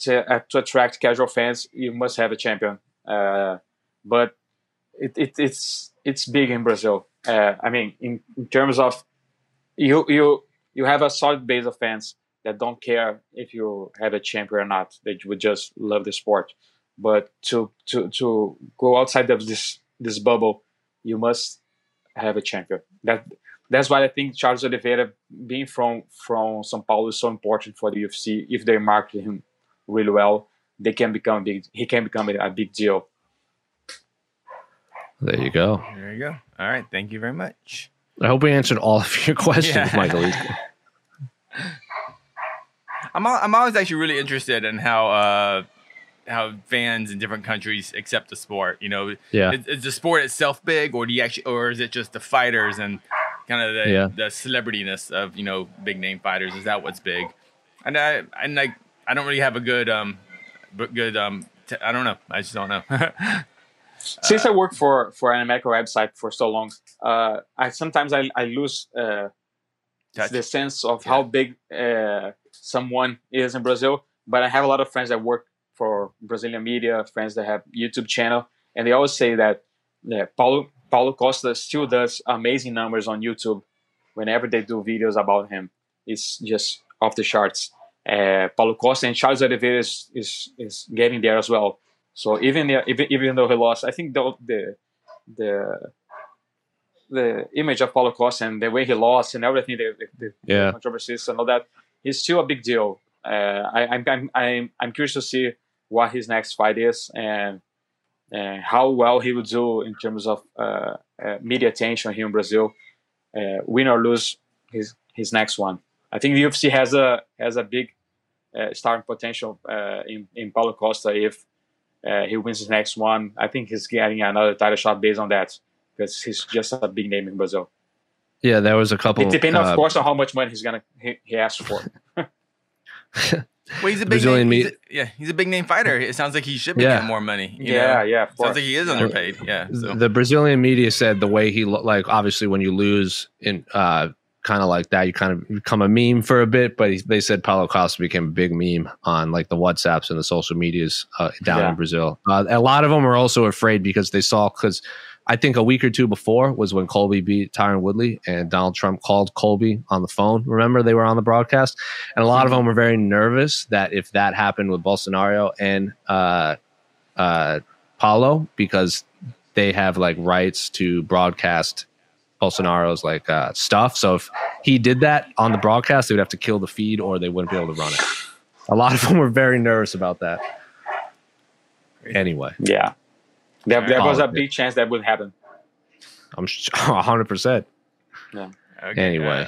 to uh, to attract casual fans, you must have a champion. Uh, but it, it it's it's big in Brazil. Uh, I mean, in, in terms of you you you have a solid base of fans that don't care if you have a champion or not. They would just love the sport. But to to to go outside of this this bubble, you must have a champion. That that's why I think Charles Oliveira being from from São Paulo is so important for the UFC. If they market him really well, they can become big. He can become a, a big deal. There you go. There you go. All right. Thank you very much. I hope we answered all of your questions, Yeah. Michael. I'm al- I'm always actually really interested in how uh, how fans in different countries accept the sport. You know, Yeah. is, is the sport itself big, or do you actually, or is it just the fighters and kind of the Yeah. the celebrityness of you know big name fighters? Is that what's big? And I and like I don't really have a good um, but good um, t- I don't know. I just don't know. Since I work for for an American website for so long, uh, I sometimes I, I lose uh, Touch. the sense of how big uh, someone is in Brazil. But I have a lot of friends that work for Brazilian media, friends that have YouTube channel, and they always say that yeah, Paulo Paulo Costa still does amazing numbers on YouTube. Whenever they do videos about him, it's just off the charts. Uh, Paulo Costa and Charles Oliveira is, is is getting there as well. So even the- even even though he lost, I think the the the, the image of Paulo Costa and the way he lost and everything, the, the, the Yeah. controversies and all that, he's still a big deal. Uh, I, I'm, I'm I'm I'm curious to see what his next fight is and how well he would do in terms of uh, uh, media attention here in Brazil. Uh, win or lose his his next one. I think the UFC has a has a big uh, starting potential uh, in in Paulo Costa if uh, he wins his next one. I think he's getting another title shot based on that because he's just a big name in Brazil. Yeah, there was a couple. It depends, of course, on how much money he's gonna he, he asks for. Well, he's a big Brazilian name. He's a, yeah, he's a big name fighter. It sounds like he should be Yeah. getting more money. you yeah, know? yeah. Sounds like he is underpaid. Yeah. So. the Brazilian media said the way he looked like obviously when you lose in uh kind of like that you kind of become a meme for a bit but he, they said Paulo Costa became a big meme on like the WhatsApps and the social medias uh, down Yeah. in Brazil. Uh, a lot of them are also afraid because they saw because I think a week or two before was when Colby beat Tyron Woodley and Donald Trump called Colby on the phone. Remember they were on the broadcast and a lot of them were very nervous that if that happened with Bolsonaro and uh uh Paulo because they have like rights to broadcast Bolsonaro's like uh, stuff. So if he did that on the broadcast, they would have to kill the feed or they wouldn't be able to run it. A lot of them were very nervous about that. Anyway, yeah. There, there was Oh, a big chance that would happen. I'm 100%. Okay, Anyway.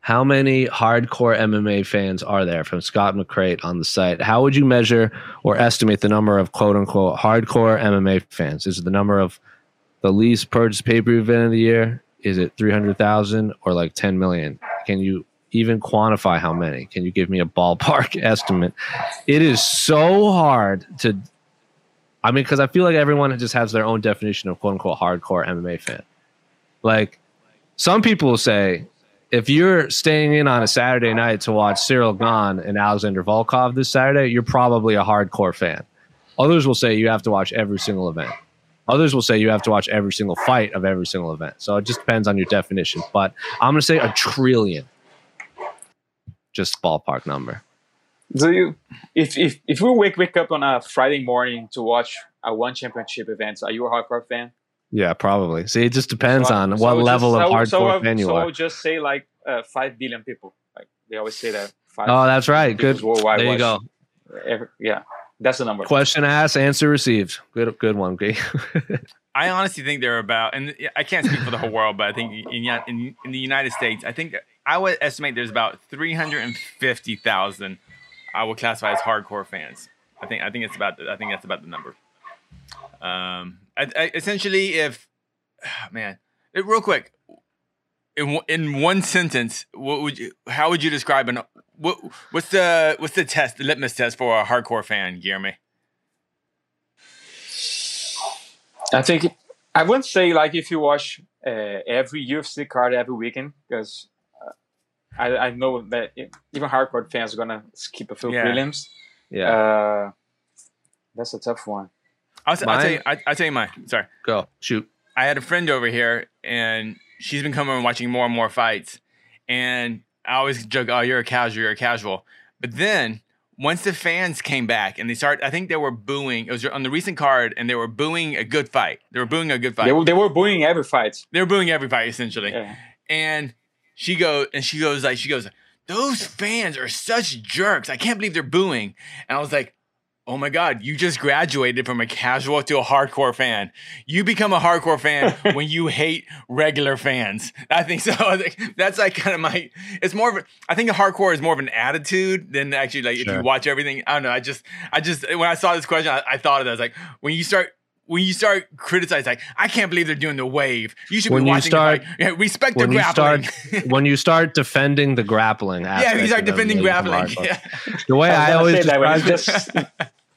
How many hardcore MMA fans are there from Scott McCrate on the site? How would you measure or estimate the number of quote unquote hardcore MMA fans? Is it the number of the least purchased pay per view event of the year? Is it 300,000 or like 10 million? Can you even quantify how many? Can you give me a ballpark estimate? It is so hard to, I mean, because I feel like everyone just has their own definition of quote unquote hardcore MMA fan. Like, some people will say, if you're staying in on a Saturday night to watch Ciryl Gane and Alexander Volkov this Saturday, you're probably a hardcore fan. Others will say you have to watch every single event. Others will say you have to watch every single fight of every single event. So it just depends on your definition. But I'm going to say a trillion. Just ballpark number do you if if if we wake wake up on a Friday morning to watch a one championship event, are you a hardcore fan? Yeah, probably. See, it just depends so, on so what level just, of hardcore so, fan you are. So just say like uh, five billion people. Like they always say that. Five oh, that's right. Good. Worldwide there you go. Every, yeah, that's the number. Question asked, answer received. Good, good one. Okay. I honestly think they're about, and I can't speak for the whole world, but I think in, in, in the United States, I think I would estimate there's about 350,000 I would classify as hardcore fans. I think I think it's about I think that's about the number. Um, I, I, essentially, if man, eh, real quick, in in one sentence, what would you? How would you describe an what? What's the what's the test, the litmus test for a hardcore fan, Guilherme? I think I wouldn't say like if you watch uh, every UFC card every weekend because I, I know that even hardcore fans are gonna skip a few Yeah. prelims. yeah, Uh, that's a tough one. I'll, I'll tell you. Mine- I, I'll tell you mine. Sorry. go shoot. I had a friend over here, and she's been coming and watching more and more fights. And I always joke, "Oh, you're a casual, you're a casual." But then once the fans came back and they started, I think they were booing. It was on the recent card, and they were booing a good fight. They were booing a good fight. They, were- they were booing every fight. They were booing every fight essentially. Yeah. And she goes, and she goes like, she goes, those fans are such jerks. I can't believe they're booing. And I was like, oh my god, you just graduated from a casual to a hardcore fan. You become a hardcore fan when you hate regular fans. I think so. I think that's like kind of my. It's more of. A, I think a hardcore is more of an attitude than actually like if you watch everything. I don't know. I just, I just when I saw this question, I, I thought of that. I was like, when you start. When you start criticizing, like I can't believe they're doing the wave. You should When be you watching. start- the fight. Yeah, respect when the you grappling. start when you start defending the grappling yeah, aspect you start defending grappling. Yeah. the way I I, always say that when describe it, just,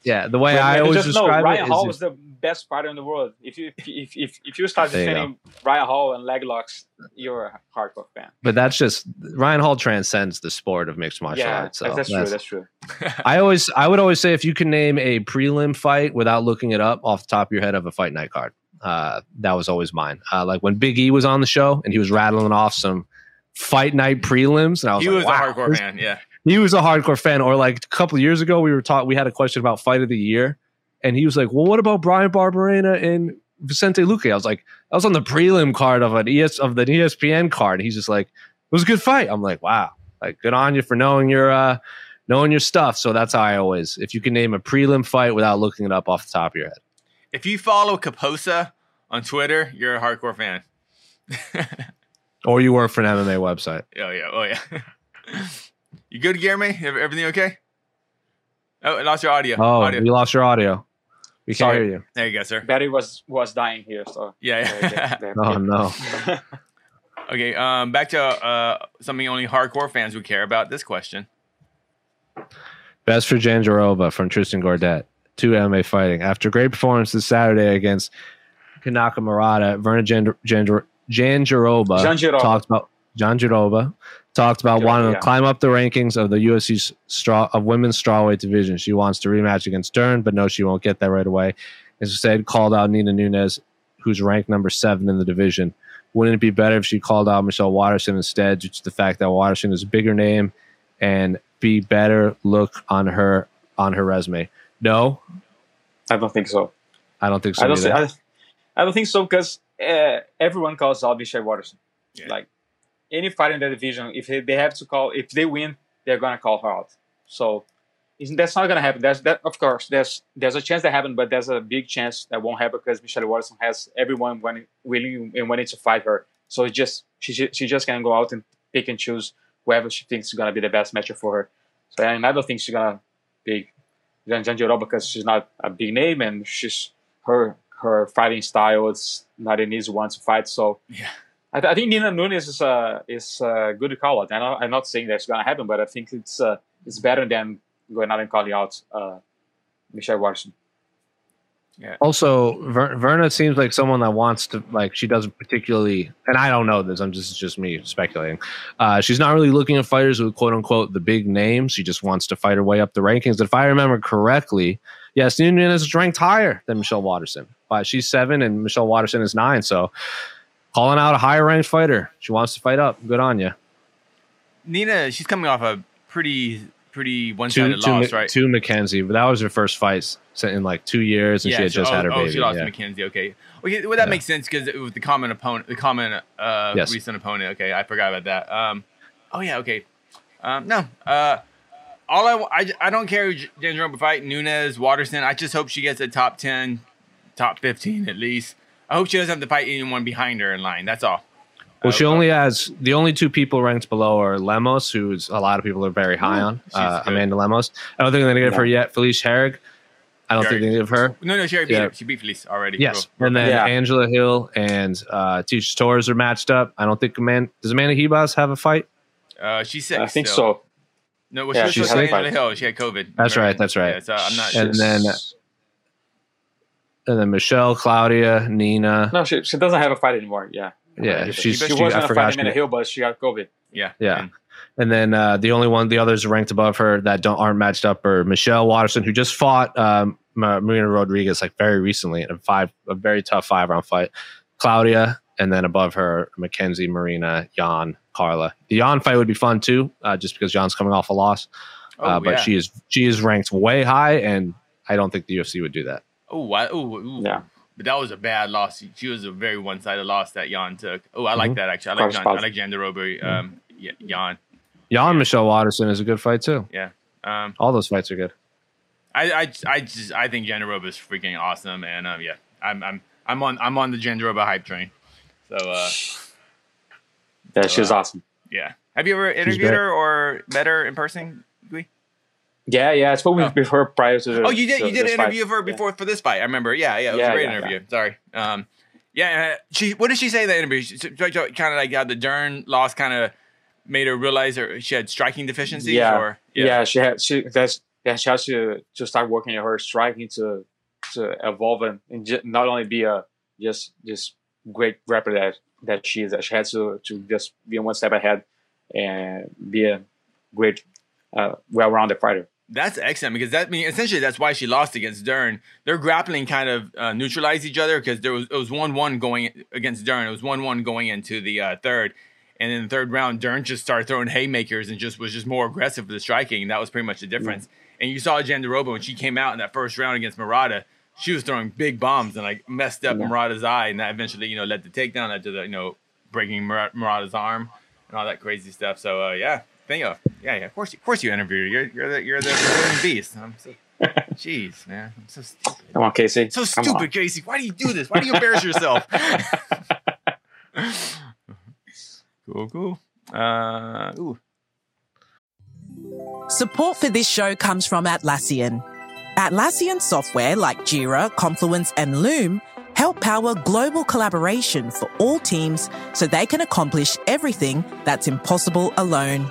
yeah the way when- I when you always just know Ryan it Hall is is the best fighter in the world. If you if if if, if you start There you defending Ryan Hall and leg locks, you're a hardcore fan. but that's just Ryan Hall transcends the sport of mixed martial yeah, arts. So that's, true. That's true. I always I would always say if you can name a prelim fight without looking it up off the top of your head of a fight night card, uh, that was always mine. Uh, like when Big E was on the show and he was rattling off some fight night prelims, and I was He like, was wow, a hardcore this- fan. Yeah. He was a hardcore fan. Or like a couple of years ago, we were taught we had a question about fight of the year, and he was like, "Well, what about Bryan Barberena and Vicente Luque?" I was like, "I was on the prelim card of an ES of the ESPN card." He's just like, "It was a good fight." I'm like, "Wow, like good on you for knowing your uh knowing your stuff. So that's how I always, if you can name a prelim fight without looking it up off the top of your head. If you follow Caposa on Twitter, you're a hardcore fan. Or you work for an MMA website. Oh yeah, oh yeah. you good, Guilherme? Everything okay? Oh, I lost your audio. Oh, audio. we lost your audio. We can't Sorry. hear you. There you go, sir. Battery was was dying here, so Yeah, yeah. they- they- Oh no. okay, um, back to uh, something only hardcore fans would care about. This question. Best for Jandiroba from Tristan Gordet. Two MMA fighting. After great performance this Saturday against Kanako Murata, Virna Jan- Jan- Janjarova Jandiroba. talked about Jandiroba talked about wanting yeah. to climb up the rankings of the UFC's straw of women's strawweight division. She wants to rematch against Dern, but no, she won't get that right away. Instead, called out Nina Nunes, who's ranked number seven in the division. Wouldn't it be better if she called out Michelle Waterson instead, due to the fact that Waterson is a bigger name and be better look on her on her resume? No, I don't think so. I don't think so. I don't. either. I, I don't think so because uh, everyone calls out Michelle Waterson. Yeah. Like any fight in the division, if they, have to call, if they win, they're gonna call her out. So that's not gonna happen. That's that of course. There's there's a chance that happen, but there's a big chance that won't happen because Michelle Waterson has everyone when, willing and wanting to fight her. So it's just she she just can go out and pick and choose whoever she thinks is gonna be the best matchup for her. So and I don't think she's gonna pick Jan Jandiroba because she's not a big name and she's her her fighting style is not an easy one to fight. So Yeah. I, th- I think Nina Nunes is a is a good call out. I know, I'm not saying that's gonna happen, but I think it's uh, it's better than going out and calling out uh, Michelle Watson. Also, Ver- Virna seems like someone that wants to like. She doesn't particularly, and I don't know this. I'm just just me speculating. Uh, she's not really looking at fighters with quote unquote the big names. She just wants to fight her way up the rankings. If I remember correctly, yes, Nunes is ranked higher than Michelle Waterson. But she's seven and Michelle Waterson is nine. So calling out a higher ranked fighter. She wants to fight up. Good on you. Nina, she's coming off a pretty pretty one sided loss, right? to Mackenzie, but that was her first fight in like two years, and she had so- just oh, had her oh, baby. she lost yeah. to Mackenzie. Okay, okay, well that Yeah. makes sense because with the common opponent, the common uh, Yes. recent opponent. Okay, I forgot about that. Um, oh yeah, okay. Um, no, uh, all I, I, I don't care who Jandiroba fight Nunes, Waterson. I just hope she gets a top ten, top fifteen at least. I hope she doesn't have to fight anyone behind her in line. That's all. Well, she Uh, only has the only two people ranked below are Lemos, who's a lot of people are very high on. Uh. Amanda Lemos. I don't think they're gonna give her yet. Felice Herrig. I don't think Herrig. they give her. No, no, she already beat her. She beat Felice already. Yes, Real- and then Yeah. Angela Hill and uh, Tecia Torres are matched up. I don't think Amanda does Amanda Ribas have a fight. Uh, she's sick. I think still. so. No, well, Yeah, she she's was supposed to sick. fight Angela Hill. She had COVID. That's Remember? right, that's right. Yeah, so I'm not. And then- And then Michelle, Claudia, Nina. No, she, she doesn't have a fight anymore. Yeah, Yeah, she, she's. she she- was I gonna forgot fight she- Amanda Hill, but she got COVID. yeah, Yeah. And- And then uh, the only one, the others ranked above her that don't aren't matched up are Michelle Waterson, who just fought um, Marina Rodriguez like very recently in a five, a very tough five round fight. Claudia, and then above her, Mackenzie, Marina, Jan, Carla. The Jan fight would be fun too, uh, just because Jan's coming off a loss. uh, Oh, but yeah. she is she is ranked way high, and I don't think the UFC would do that. Oh, I, ooh, ooh. Yeah. But that was a bad loss. She was a very one-sided loss that Jan took. Oh, I like Mhm. that actually. I like Cross Jan, I paths. like Jandiroba. Um, yeah, Jan. Jan Michelle Waterson is a good fight too. Yeah. Um, All those fights are good. I, I, I just, I think Jandiroba is freaking awesome, and um, yeah, I'm, I'm, I'm on, I'm on the Jandiroba hype train. So, uh, Yeah, she's Wow. awesome. yeah. Have you ever interviewed her or met her in person? Yeah, yeah. I spoke with, Oh. with her prior to the. Oh, you did, to you did an interview of her Yeah. before for this fight. I remember. Yeah, yeah, it was Yeah, a great yeah, interview. Sorry. Um, yeah, uh, she. What did she say in the interview? She, kind of like how the Dern loss kind of made her realize her she had striking deficiencies. Yeah, or yeah. She had she that's yeah she has to to start working on her striking to to evolve and, and ju- not only be a just just great rapper that that she is. That she has to to just be one step ahead and be a great uh, well-rounded fighter. That's excellent because that I mean essentially that's why she lost against Dern. Their grappling kind of uh, neutralized each other because there was it was one one going against Dern. It was one one going into the uh, third, and in the third round, Dern just started throwing haymakers and just was just more aggressive with the striking. That was pretty much the difference. And you saw Jandiroba when she came out in that first round against Murata. She was throwing big bombs and like messed up Yeah. Murata's eye, and that eventually you know led to takedown, led to the you know breaking Mur- Murata's arm and all that crazy stuff. So uh, yeah, Thank you. Yeah, yeah. Of course, of course, you interviewed. You're you're the you're the Brazilian beast. I'm so, jeez, man, I'm so stupid. Come on, Casey. So Come stupid, on. Casey. Why do you do this? Why do you embarrass yourself? cool, cool. Uh, ooh. Support for this show comes from Atlassian. Atlassian software like Jira, Confluence, and Loom help power global collaboration for all teams so they can accomplish everything that's impossible alone.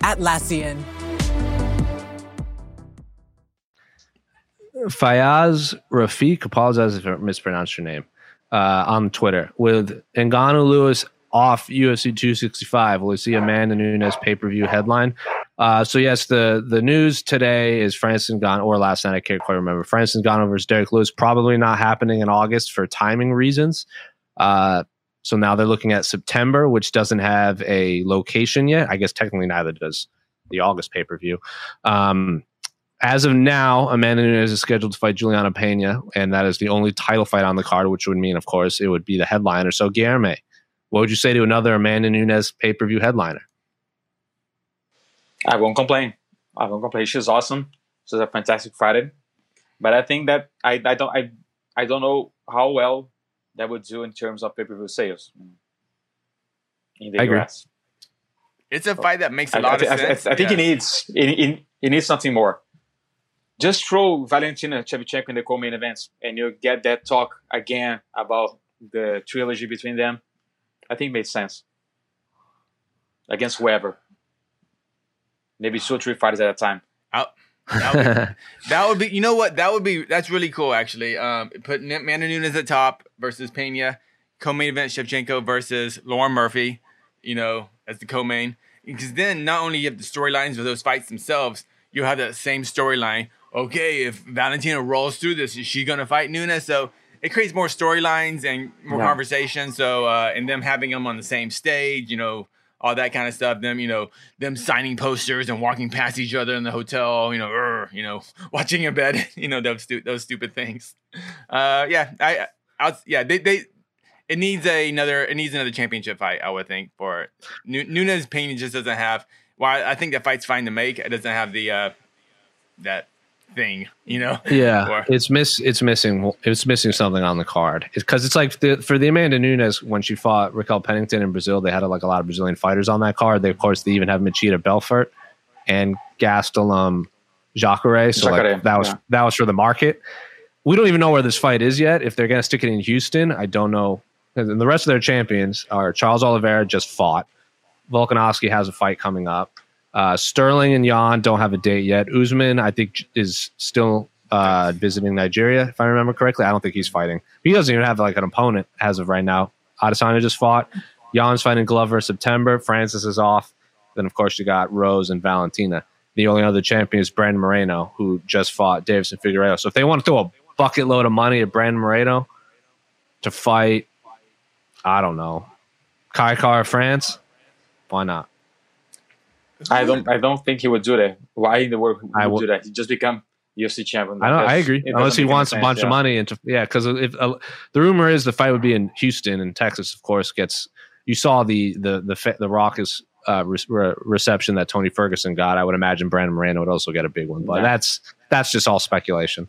Atlassian. Fayaz Rafiq, apologize if I mispronounced your name, uh, on Twitter with Ngannou Lewis off UFC 265. Will we see Amanda Nunes pay per view headline? Uh, so yes, the the news today is Francis Ngannou, or last night I can't quite remember. Francis Ngannou versus Derrick Lewis probably not happening in August for timing reasons. Uh, so now they're looking at September, which doesn't have a location yet. I guess technically neither does the August pay per view. Um, as of now, Amanda Nunes is scheduled to fight Juliana Pena, and that is the only title fight on the card, which would mean, of course, it would be the headliner. So, Guilherme, what would you say to another Amanda Nunes pay per view headliner? I won't complain. I won't complain. She's awesome. She's a fantastic fighter. But I think that I, I don't I I don't know how well that would do in terms of pay per view sales mm. in the I agree. US. It's a fight that makes a I, lot I, of I- sense. I think Yeah. it needs it, it, it needs something more. Just throw Valentina Shevchenko in the co-main events, and you get that talk again about the trilogy between them. I think it made sense against whoever. Maybe two or three fighters at a time. That would, that would be, you know what? That would be, that's really cool, actually. Um, put Amanda Nunes at the top versus Pena, co-main event Shevchenko versus Lauren Murphy, you know, as the co-main. Because then not only you have the storylines of those fights themselves, you have that same storyline. Okay, if Valentina rolls through this, is she going to fight Nunes? So it creates more storylines and more Yeah. conversation. So, uh, and them having them on the same stage, you know, all that kind of stuff. Them, you know, them signing posters and walking past each other in the hotel, you know, you know, watching in bed, you know, those stu- those stupid things. Uh, yeah, I, I, yeah, they, they, it needs a, another, it needs another championship fight. I would think for it. Nu- Nunes just doesn't have. well, I think that fight's fine to make, it doesn't have the uh, that thing, you know. Yeah, Or- it's miss. It's missing. It's missing something on the card. Because it's, like the, for the Amanda Nunes when she fought Raquel Pennington in Brazil, they had like a lot of Brazilian fighters on that card. They of course they even have Machida Belfort and Gastelum Jacare. So Jacare, like that was yeah. that was for the market. We don't even know where this fight is yet. If they're going to stick it in Houston, I don't know. And the rest of their champions are Charles Oliveira just fought. Volkanovski has a fight coming up. Uh, Sterling and Jan don't have a date yet. Usman, I think, is still uh, visiting Nigeria, if I remember correctly. I don't think he's fighting. He doesn't even have like an opponent as of right now. Adesanya just fought. Jan's fighting Glover September. Francis is off. Then, of course, you got Rose and Valentina. The only other champion is Brandon Moreno, who just fought Deiveson Figueiredo. So if they want to throw a bucket load of money at Brandon Moreno to fight, I don't know, Kai Kara-France, why not? I don't I don't think he would do that. Why in the world would I he will- do that? He just become UFC champion. I don't. I agree. Unless he make any wants a bunch yeah. of money into yeah, because if uh, the rumor is the fight would be in Houston and Texas, of course, gets you saw the the the fa- the raucous uh, re- re- reception that Tony Ferguson got. I would imagine Brandon Moreno would also get a big one, but Yeah. that's that's just all speculation.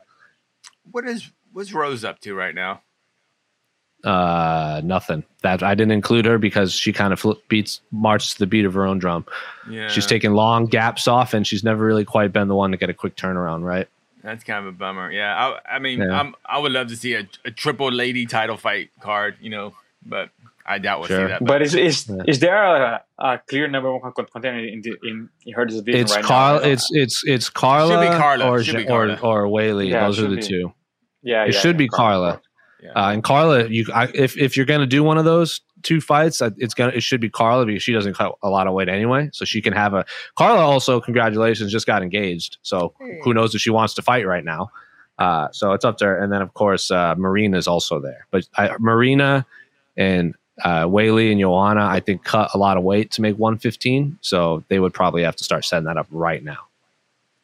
What is what's Rose up to right now? Uh, nothing. That I didn't include her because she kind of fl- beats marches to the beat of her own drum. Yeah, She's taking long gaps off, and she's never really quite been the one to get a quick turnaround, right? That's kind of a bummer. Yeah, I, I mean, Yeah. I'm, I would love to see a, a triple lady title fight card, you know, but I doubt we'll Sure. see that. But is is, Yeah. is there a, a clear number one contender in the, in, in her division It's right Carl. now? I don't- It's it's it's Carla, Carla. or Should be Ja- or Carla. or Weili. Yeah, Those are the be. two. yeah, It yeah, should yeah, be Carla. Yeah. Uh, and Carla, you I, if if you're gonna do one of those two fights, uh, it's gonna it should be Carla because she doesn't cut a lot of weight anyway, so she can have a. Carla also, congratulations, just got engaged, so who knows if she wants to fight right now. Uh, so it's up to her, and then of course uh, Marina is also there, but I, Marina and uh, Weili and Joanna, I think cut a lot of weight to make 115, so they would probably have to start setting that up right now.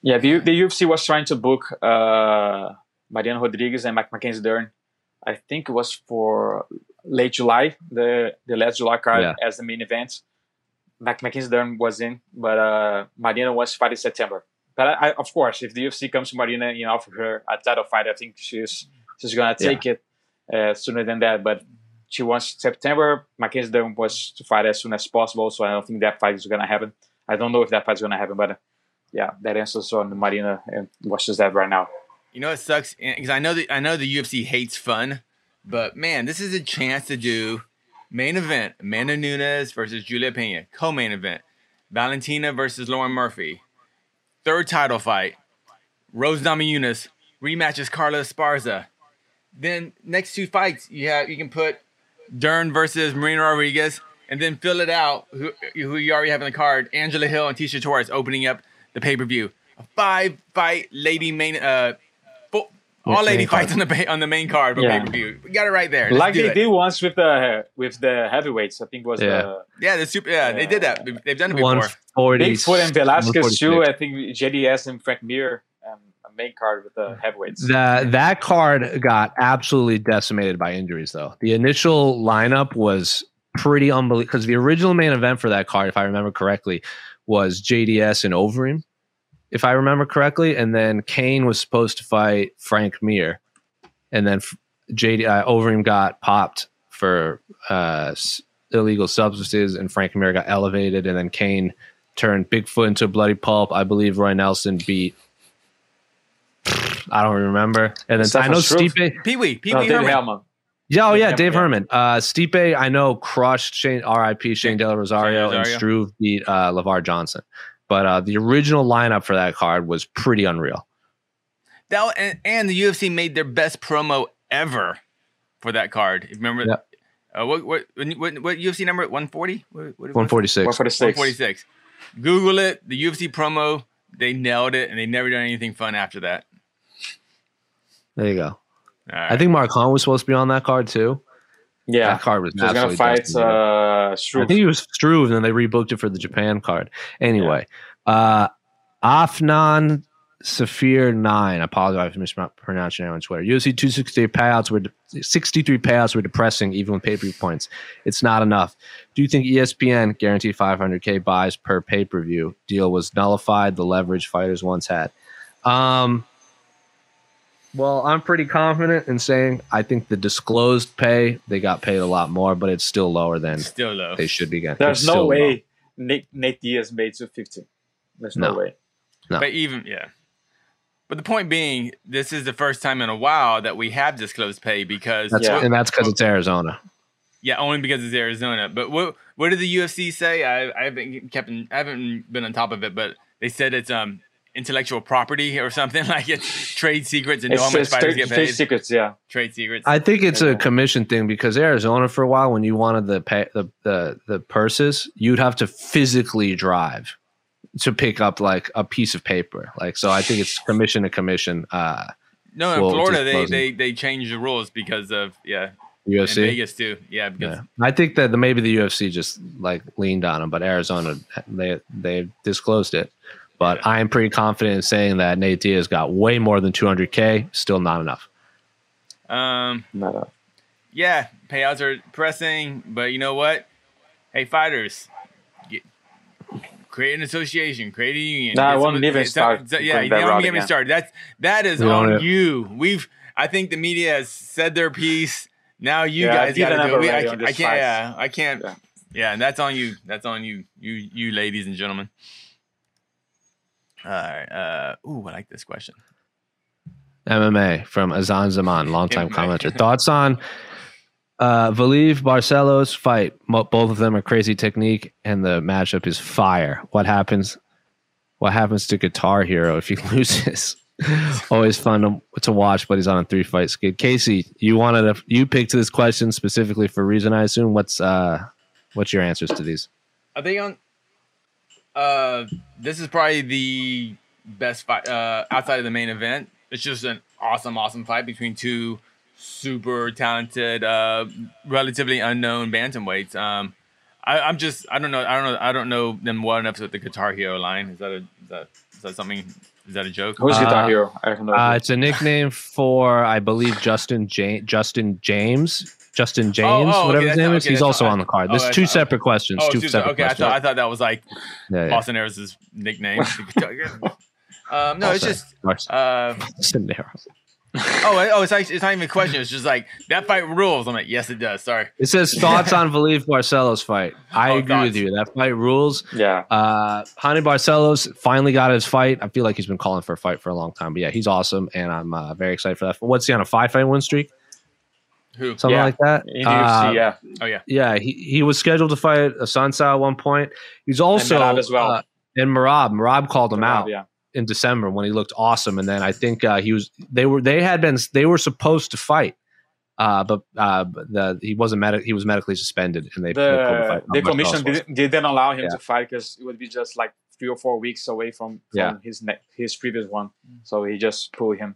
Yeah, the, the UFC was trying to book uh, Mariana Rodriguez and Mac- Mackenzie Dern. I think it was for late July, the the last July card Yeah. as the main event. Mac- Mackenzie Dern was in, but uh, Mariana was fight in September. But I, I, of course, if the UFC comes to Mariana and you know, offer her a title fight, I think she's she's gonna take it uh, sooner than that. But she wants September. Mackenzie Dern was to fight as soon as possible, so I don't think that fight is gonna happen. I don't know if that fight is gonna happen, but yeah, that answers on Marina and just that right now. You know it sucks because I know that I know the UFC hates fun, but man, this is a chance to do main event: Amanda Nunes versus Julia Pena, co-main event: Valentina versus Lauren Murphy, third title fight: Rose Namajunas rematches Carla Esparza. Then next two fights, you have you can put Dern versus Marina Rodriguez, and then fill it out. Who, who you already have in the card? Angela Hill and Tecia Torres opening up the pay per view. A five fight lady main uh, all Main lady card. fights on the on the main card for Yeah. pay per view. We got it right there. Let's like do they it. did once with the with the heavyweights. I think was Yeah. the Yeah, the super. Yeah, they did that. They've done it before. 140, Bigfoot and Velasquez too. I think JDS and Frank Mir um, a main card with the heavyweights. That that card got absolutely decimated by injuries, though. The initial lineup was pretty unbelievable because the original main event for that card, if I remember correctly, was JDS and Overeem, if I remember correctly, and then Cain was supposed to fight Frank Mir, and then JD uh, Overeem got popped for uh, illegal substances, and Frank Mir got elevated, and then Cain turned Bigfoot into a bloody pulp. I believe Roy Nelson beat. I don't remember. And then Stefan I know Struve? Stipe. Pee Wee, Pee Wee David Herman. Yeah, oh yeah, Yeah, Dave yeah. Herman. Uh, Stipe, I know crushed Shane R.I.P. Shane De La Rosario, Shane and Struve beat uh, Lavar Johnson. But uh, the original lineup for that card was pretty unreal. That and, and the UFC made their best promo ever for that card. Remember? Yep. Uh, what, what what what UFC number? One forty. What, what, One forty six. One for the six. 146. Google it. The UFC promo. They nailed it, and they never done anything fun after that. There you go. All right. I think Mark Hunt was supposed to be on that card too. Yeah, That card was he's gonna fight uh, I think he was Struve, and then they rebooked it for the Japan card. Anyway, uh, Afnan Safir nine. I apologize if I mispronounced your name on Twitter. UFC two sixty payouts were sixty three payouts were depressing, even with pay per view points. It's not enough. Do you think ESPN guaranteed five hundred k buys per pay per view deal was nullified? The leverage fighters once had. Um. Well, I'm pretty confident in saying I think the disclosed pay they got paid a lot more, but it's still lower than still low. they should be getting. There's It's no still way Nate, Nate Diaz made to 250. There's no, No. way. No. But even yeah. But the point being, this is the first time in a while that we have disclosed pay because That's, Yeah. And that's because it's Arizona. Yeah, only because it's Arizona. But what what did the UFC say? I I haven't kept I haven't been on top of it, but they said it's um intellectual property or something like it's trade secrets and know how It's, much it's fighters trade, get trade secrets, yeah. Trade secrets. I think it's a commission thing because Arizona, for a while, when you wanted the pay, the, the the purses, you'd have to physically drive to pick up like a piece of paper. Like so, I think it's commission to commission. Uh, no, in well, Florida they, they they changed the rules because of yeah. In UFC. Vegas too. Yeah, because Yeah. I think that the, maybe the UFC just like leaned on them, but Arizona they they disclosed it. But I am pretty confident in saying that Nate Diaz got way more than 200k. Still not enough. um No, no. yeah, payouts are pressing, but you know what? Hey, fighters, get, create an association, create a union. Nah, I Get won't some- even get some- start so- yeah, you don't route get me started. That's that is on have- you. We've I think the media has said their piece. Now you Yeah, guys got to do it. We- I, can't- I can't. Yeah, I can't. Yeah. Yeah. and that's on you. That's on you. You, you, ladies and gentlemen. All right. Uh, ooh, I like this question. MMA from Azan Zaman, longtime MMA. commenter. Thoughts on uh, Valiv Barcelos fight? Both of them are crazy technique, and the matchup is fire. What happens? What happens to Guitar Hero if he loses? Always fun to, to watch, but he's on a three fight skid. Casey, you wanted to you picked this question specifically for a reason, I assume. What's uh what's your answers to these? Are they on? Uh, this is probably the best fight uh, outside of the main event. It's just an awesome, awesome fight between two super talented, uh, relatively unknown bantamweights. Um, I, I'm just, I don't know, I don't know, I don't know them well enough with the Guitar Hero line. Is that a, is that, is that something? Is that a joke? Who's Uh, Guitar Hero? I have no Uh, it's a nickname for I believe Justin ja- Justin Jaynes. Justin Jaynes, oh, okay, whatever his name not- is, okay, he's also not- on the card. oh, There's that's two separate questions. Oh, two Susan, separate okay. I questions. thought, I thought that was like Yeah, yeah. Boston Harris's nickname. um, no, it's just, Boston. uh, Scenarios. oh, oh, it's like, it's not even a question. It's just like that fight rules. I'm like, yes, it does. Sorry. It says thoughts on Valiev Barcelos fight. I Oh, agree with you. That fight rules. yeah. Uh, Raoni Barcelos finally got his fight. I feel like he's been calling for a fight for a long time. But yeah, he's awesome, and I'm uh, very excited for that. What's he on a five fight win streak? Who? Something Yeah. like that. In Uh, yeah. Oh yeah. Yeah, he, he was scheduled to fight Assunção at one point. He's also Merab as well. uh, and Merab. Merab called him out Yeah. in December when he looked awesome, and then I think uh, he was they were they had been they were supposed to fight, uh, but uh, the, he wasn't medic he was medically suspended, and they they The, fight. the commission didn't, didn't allow him Yeah. to fight because it would be just like three or four weeks away from, from Yeah. his ne- his previous one. So he just pulled him.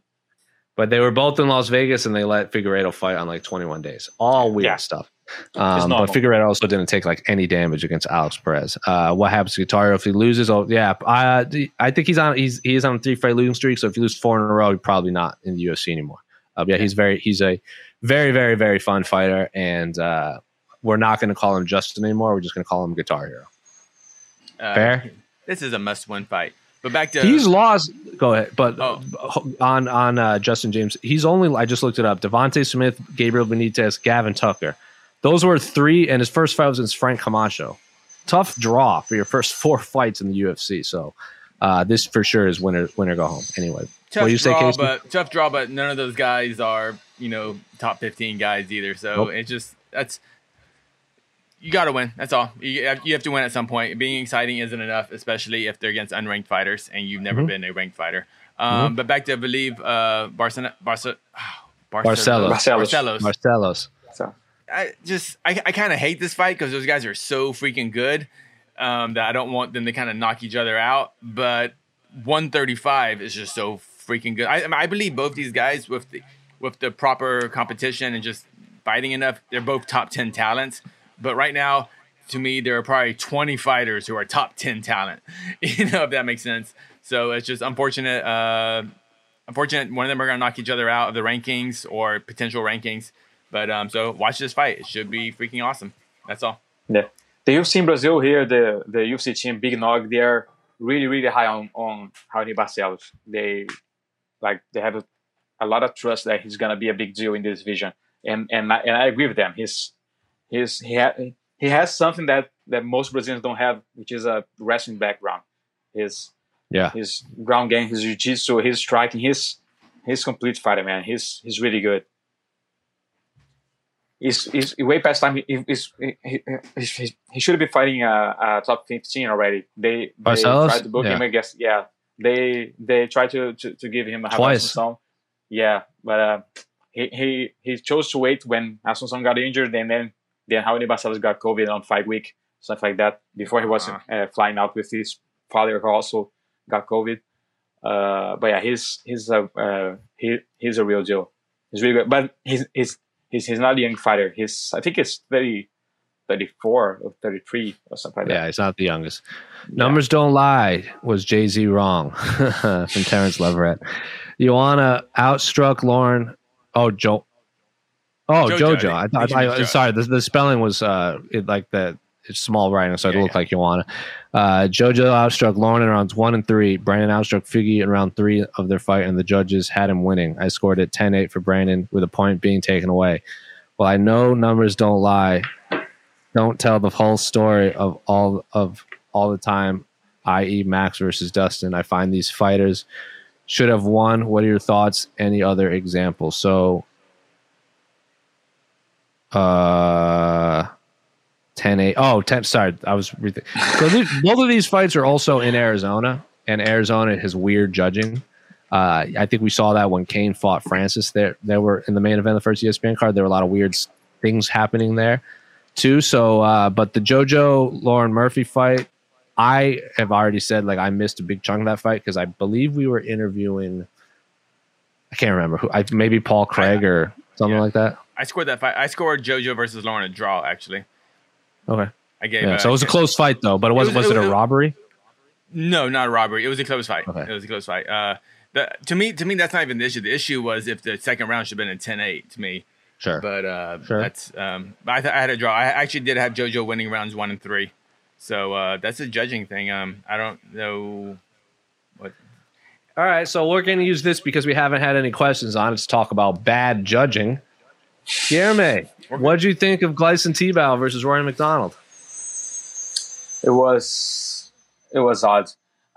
But they were both in Las Vegas, and they let Figueiredo fight on like 21 days. All weird Yeah. stuff. Um, but. Figueiredo also didn't take like any damage against Alex Perez. Uh, what happens to Guitar if he loses? Oh, yeah, I I think he's on he's he is on a three fight losing streak. So if you lose four in a row, you're probably not in the UFC anymore. Uh, yeah, he's very he's a very very very fun fighter, and uh, we're not going to call him Justin anymore. We're just going to call him Guitar Hero. Uh, Fair? This is a must-win fight. But back to He's lost. Go ahead, but Oh. on on uh, Justin Jaynes, he's only. I just looked it up. Devonte Smith, Gabriel Benitez, Gavin Tucker. Those were three, and his first fight was against Frank Camacho. Tough draw for your first four fights in the UFC. So uh, this for sure is winner winner go home. Anyway, tough what you say, draw, Casey? but tough draw. But none of those guys are you know top 15 guys either. So Nope. it just that's you got to win. That's all. You have, you have to win at some point. Being exciting isn't enough, especially if they're against unranked fighters and you've never Mhm. been a ranked fighter. Um, But back to I believe uh, Barcelona, Barca, Barcelos. Barcelos. Barcelos. Marcelos. So I just I, I kind of hate this fight because those guys are so freaking good um, that I don't want them to kind of knock each other out. But 135 is just so freaking good. I, I believe both these guys with the with the proper competition and just fighting enough, they're both top 10 talents. But right now, to me, there are probably 20 fighters who are top 10 talent. You know if that makes sense. So it's just unfortunate. Uh, unfortunate one of them are going to knock each other out of the rankings or potential rankings. But um, so watch this fight. It should be freaking awesome. That's all. yeah, the UFC in Brazil here, the the UFC team, Big Nog, they are really really high on on Raoni Barcelos. They like they have a, a lot of trust that he's gonna be a big deal in this division, and and I, and I agree with them. He's he's he ha, he has something that that most Brazilians don't have, which is a wrestling background. His Yeah. his ground game, his jiu-jitsu, his striking, his his complete fighter, man. He's he's really good. He's, he's way past time. He, he's, he, he, he, he should be fighting a, a top fifteen already. They, they tried to book him. Yeah. I guess yeah. They they tried to, to, to give him a Twice. Assunção. Yeah, but uh, he, he he chose to wait when Assunção got injured, and then then Raoni Barcelos got COVID on five week, stuff like that. Before he was uh, flying out with his father, who also got COVID. Uh, but yeah, he's he's a uh, he he's a real deal. He's really good, but he's he's he's, he's not a young fighter. He's I think he's 30, 34 or thirty three or something like Yeah, that. he's not the youngest. Numbers don't lie. Was Jay Z wrong? From Terrence Leverett. Joanna outstruck Lauren. Oh, Joe. Oh, Jojo. JoJo. I thought. Be I, sorry, the, the spelling was uh, it, like the it's small writing, so it Yeah, looked yeah. like Joanna. Uh, JoJo outstruck Lauren in rounds one and three. Brandon outstruck Figgy in round three of their fight, and the judges had him winning. I scored it 10-8 for Brandon, with a point being taken away. Well, I know numbers don't lie. Don't tell the whole story of all of all the time, i.e., Max versus Dustin. I find these fighters should have won. What are your thoughts? Any other examples? So, uh, 10 8. Oh, 10. Sorry, I was. Re- so, both of these fights are also in Arizona, and Arizona has weird judging. Uh, I think we saw that when Cain fought Francis. There, there were in the main event, of the first ESPN card. There were a lot of weird things happening there, too. So, uh, but the JoJo Lauren Murphy fight, I have already said like I missed a big chunk of that fight because I believe we were interviewing. I can't remember who. I maybe Paul Craig or something Yeah. like that. I scored that fight. I scored JoJo versus Lauren a draw. Actually, Okay. I gave. Yeah. uh, So it was a close fight though, but it was was- was it it a was- robbery? No, not a robbery. It was a close fight. Okay. It was a close fight. Uh, the, to me, to me, that's not even the issue. The issue was if the second round should have been a 10-8 to me. Sure. But uh, Sure. that's um, but I, th- I had a draw. I actually did have JoJo winning rounds one and three. So uh, that's a judging thing. Um, I don't know. What All right, so we're going to use this because we haven't had any questions on it to talk about bad judging. Guilherme, what did you think of Gleison Tibau versus Rory MacDonald? It was it was odd.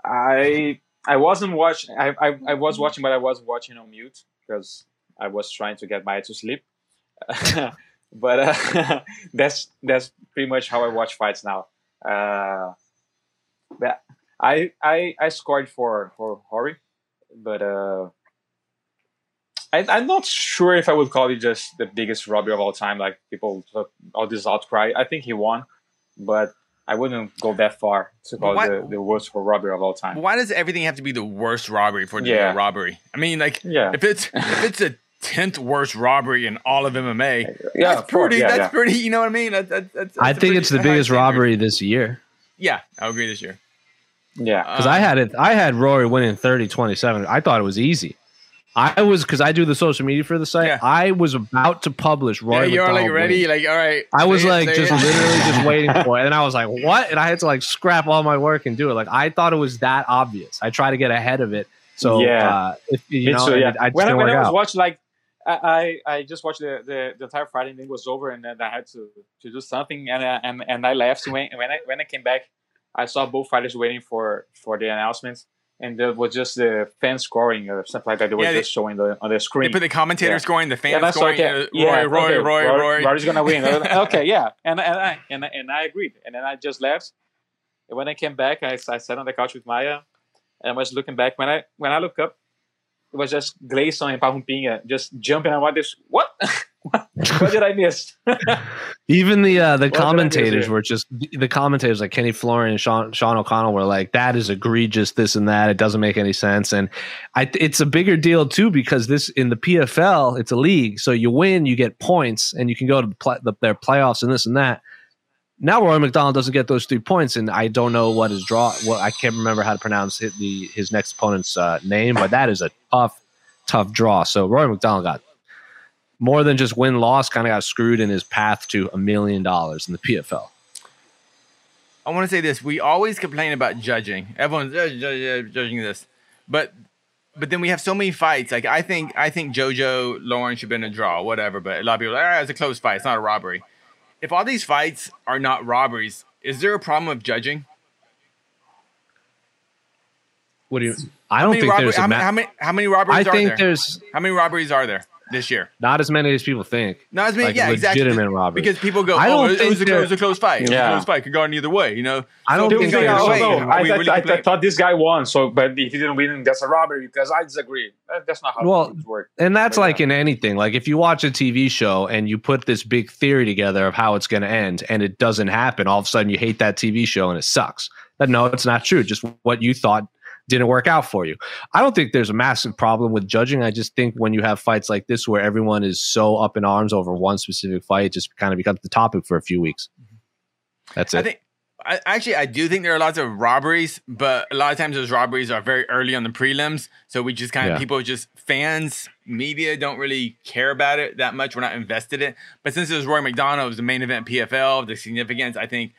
I I wasn't watching. I, I I was watching, but I was watching on mute because I was trying to get my to sleep. but uh, that's that's pretty much how I watch fights now. Uh, but I I I scored for for Hori, but uh, I, I'm not sure if I would call it just the biggest robbery of all time. Like people, all this outcry. I think he won, but I wouldn't go that far to call Why- it the, the worst robbery of all time. why does everything have to be the worst robbery for the Yeah. robbery? I mean, like Yeah. if it's if it's a tenth worst robbery in all of MMA, Yeah, that's of pretty. yeah, that's yeah. pretty. You know what I mean? That, that, that's, I that's a think pretty it's the biggest robbery this year Yeah, I agree this year. Yeah, because I had it. I had Rory winning 30-27. I thought it was easy. I was because I do the social media for the site. Yeah. I was about to publish Yeah, you're like ready. winning. Like all right. I was say it, like just it. literally just waiting for it, and I was like, "What?" And I had to like scrap all my work and do it. Like I thought it was that obvious. I try to get ahead of it. So Yeah. uh, if you Me know, too, and yeah. it- I just when I, when I was out. watching, like, I, I I just watched the, the, the entire fight and it was over, and then I had to, to do something, and I, and and I left. When when I when I came back, I saw both fighters waiting for for the announcements, and there was just the fan scoring or something like that. They were Yeah, just showing the on the screen. They put the commentator Yeah. scoring, the fans saw, scoring. okay, uh, yeah, Roy, Roy, okay, Roy, Rory- Roy. Rory's gonna win. okay, yeah, and and I and and I agreed, and then I just left. And when I came back, I, I sat on the couch with Maya, and I was looking back. When I when I look up, it was just Gleison and Parumpinha just jumping. and I this what? what did I miss? Even the uh, the What did I miss commentators were just the commentators like Kenny Florian and Sean, Sean O'Connell were like that is egregious this and that. It doesn't make any sense. And I it's a bigger deal too because this in the PFL it's a league. So you win you get points and you can go to the, play, the their playoffs and this and that. Now Roy MacDonald doesn't get those three points and I don't know what his draw what I can't remember how to pronounce it, the his next opponent's uh, name but that is a tough tough draw. So Roy MacDonald got more than just win loss, kind of got screwed in his path to a million dollars in the PFL. I want to say this: we always complain about judging. Everyone's uh, ju- ju- judging this, but but then we have so many fights. Like I think I think JoJo Lauren should have been a draw, whatever. But a lot of people, are like, ah, it's a close fight. It's not a robbery. If all these fights are not robberies, is there a problem with judging? What do you? I don't think robbery- there's a how, ma- many, how many how many robberies I are think there? there's How many robberies are there this year? not as many as people think. Not as many, Like yeah, exactly. legitimate robberies. Because people go, I oh, don't it, it was a, think close- it was a close fight. It was a close fight. Could go either way, you know. I don't oh, So think people there's go, a- "Oh, no, I, really I, I thought this guy won, so but if he didn't win, that's a robbery because I disagree. That's not how Well, things work. And that's But, like yeah. in anything. Like if you watch a TV show and you put this big theory together of how it's going to end and it doesn't happen, all of a sudden you hate that TV show and it sucks. But no, it's not true. Just what you thought didn't work out for you. I don't think there's a massive problem with judging. I just think when you have fights like this where everyone is so up in arms over one specific fight, it just kind of becomes the topic for a few weeks. Mm-hmm. That's it. I think I, actually I do think there are lots of robberies, but a lot of times those robberies are very early on the prelims. So we just kind of Yeah. people just fans, media don't really care about it that much. We're not invested in it. But since it was Roy MacDonald, it was the main event PFL, the significance, I think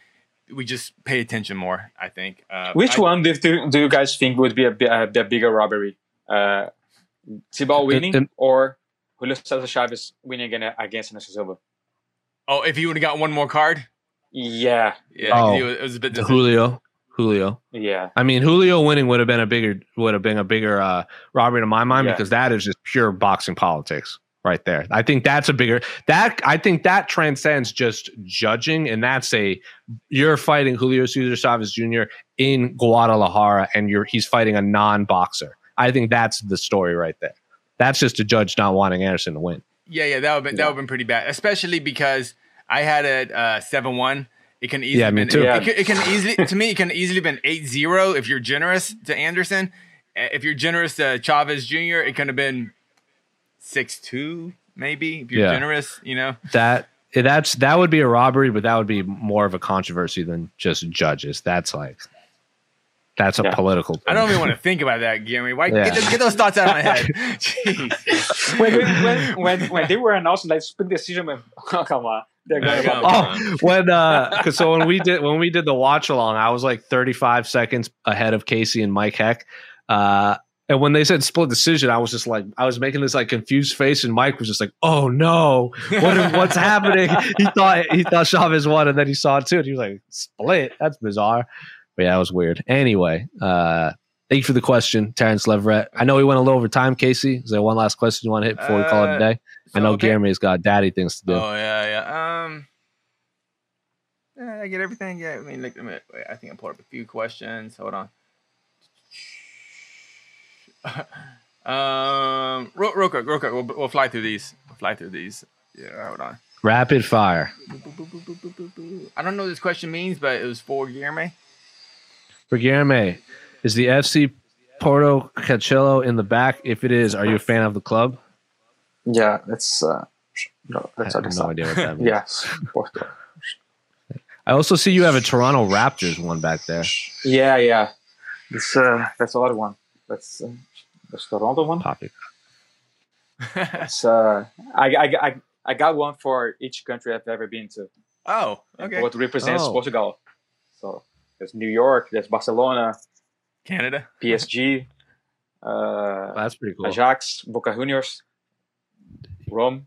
we just pay attention more. I think. Uh, Which I- one do, do, do you guys think would be a, a, a bigger robbery? Uh, Tibau winning and- or Julio Cesar Chavez winning again against Anderson Silva? Oh, if he would have got one more card, Yeah, Yeah. Oh. it was a bit. The Julio, Julio. yeah, I mean, Julio winning would have been a bigger would have been a bigger uh, robbery in my mind Yeah. because that is just pure boxing politics right there. I think that's a bigger that I think that transcends just judging, and that's a you're fighting Julio Cesar Chavez Jr. in Guadalajara, and you're he's fighting a non boxer. I think that's the story right there. That's just a judge not wanting Anderson to win. Yeah, yeah, that would been that would been pretty bad, especially because I had it uh, seven one. It can easily Yeah, me been, too. It, Yeah. it can, it can easily to me it can easily been 8-0 if you're generous to Anderson. Uh, If you're generous to Chavez Jr., it could have been six two maybe. If you're Yeah. generous, you know. That that's that would be a robbery, but that would be more of a controversy than just judges. That's like that's a Yeah. political. I don't even want to think about that, Gary. Why Yeah. get, those, get those thoughts out of my head? Jeez. when, when, when, when, when they were announcing like split decision, man, oh, come on, they're going Yeah, to Oh, when uh, 'cause so when we did when we did the watch along, I was like 35 seconds ahead of Casey and Mike Heck. Uh, and when they said split decision, I was just like, I was making this like confused face, and Mike was just like, "Oh no, what what's happening?" He thought he thought Chavez won, and then he saw it too, and he was like, "Split? That's bizarre." But yeah, that was weird. Anyway, uh, thank you for the question, Terrence Leverett. I know we went a little over time, Casey. Is there one last question you want to hit before we call it a Uh, day? I know So, okay. Jeremy's got daddy things to do. Oh yeah, yeah. Um, yeah, I get everything. Yeah, I mean, look, a minute. Wait, I think I pulled up a few questions. Hold on. um, real, real quick, real quick. We'll, we'll fly through these. We'll fly through these. Yeah, hold on. Rapid fire. I don't know what this question means, but it was for Guillermo. For Guilherme, is the FC Porto Cachello in the back? If it is, are you a fan of the club? Yeah, that's uh, no, I have no idea what that means. Yes, Porto. I also see you have a Toronto Raptors one back there. Yeah, yeah. This uh, that's the other one. That's uh, that's the Toronto one. Poppy. It's uh, I, I, I, I got one for each country I've ever been to. oh, okay. What represents Oh. Portugal? So there's New York, there's Barcelona, Canada. PSG, uh, That's pretty cool. Ajax, Boca Juniors, Rome,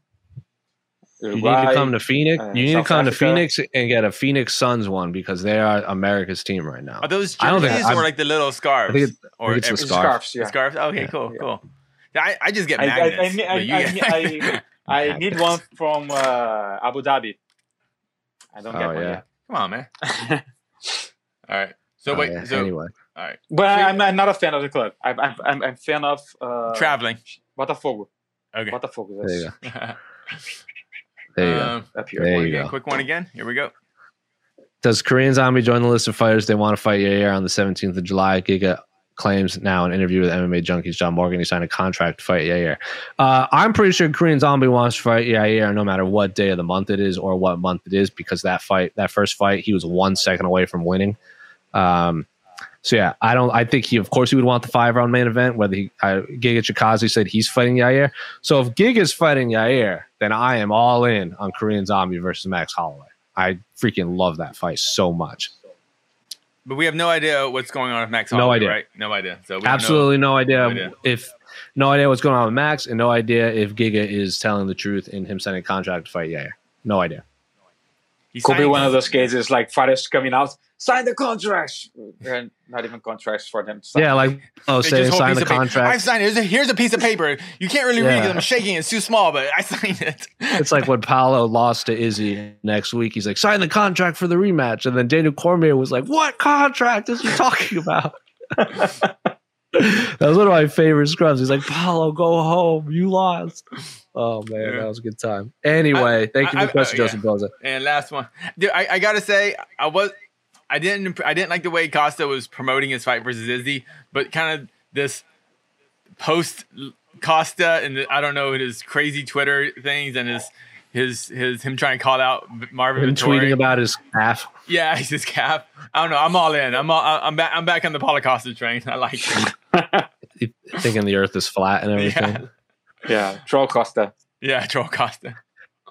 You need to come to Phoenix. uh, you need South to come to Phoenix and get a Phoenix Suns one because they are America's team right now. Are those I jerseys or like the little scarves? I think it- or think it's the every- scarf. scarves. Yeah. Scarves. Okay, Yeah. cool, Yeah. cool. Yeah, I, I just get I, I, I, magnets. I, I, I, I need one from uh, Abu Dhabi. I don't get one. yeah. yet. Come on, man. All right. So Oh, wait. yeah. So anyway, all right. But I'm, I'm not a fan of the club. I'm I'm I'm, I'm fan of uh, Traveling. Botafogo. Okay. Botafogo. there you That's go. There you go. um, up here. There one you again, go. Quick one again. Here we go. Does Korean Zombie join the list of fighters they want to fight Yair on the 17th of July? Giga claims now in an interview with MMA Junkies John Morgan he signed a contract to fight Yair. Uh, I'm pretty sure Korean Zombie wants to fight Yair no matter what day of the month it is or what month it is because that fight, that first fight, he was one second away from winning. Um, so yeah, I don't. I think he, of course, he would want the five round main event. Whether he, uh, Giga Chikadze said he's fighting Yair. So if Giga is fighting Yair, then I am all in on Korean Zombie versus Max Holloway. I freaking love that fight so much. But we have no idea what's going on with Max. Holloway, No idea. Right? No idea. So we. Absolutely no idea, No idea. if no idea what's going on with Max, and no idea if Giga is telling the truth in him signing a contract to fight Yair. No idea. He Could be signed- one of those cases like fighters coming out, sign the contracts. And not even contracts for them to sign. Yeah, like oh, They saying a sign the of paper. I've contract. signed it. Here's a, here's a piece of paper. You can't really read it I'm shaking. It's too small, but I signed it. It's like when Paulo lost to Izzy next week. He's like, sign the contract for the rematch, and then Daniel Cormier was like, "What contract is he talking about?" that was one of my favorite scrubs. He's like, "Paulo, go home. You lost." Oh man, Yeah. that was a good time. Anyway, thank you I- for the question, I- uh, Joseph Boza. And last one, dude. I, I gotta say, I was, I didn't, I didn't like the way Costa was promoting his fight versus Izzy, but kind of this post Costa and the, I don't know his crazy Twitter things and his his his him trying to call out Marvin Vettori. tweeting about his calf. Yeah, he's his cap. I don't know. I'm all in. I'm all, I'm back. I'm back on the Paulo Costa train. I like it. thinking the earth is flat and everything. Yeah. Yeah, Troll Costa. Yeah, Troll Costa.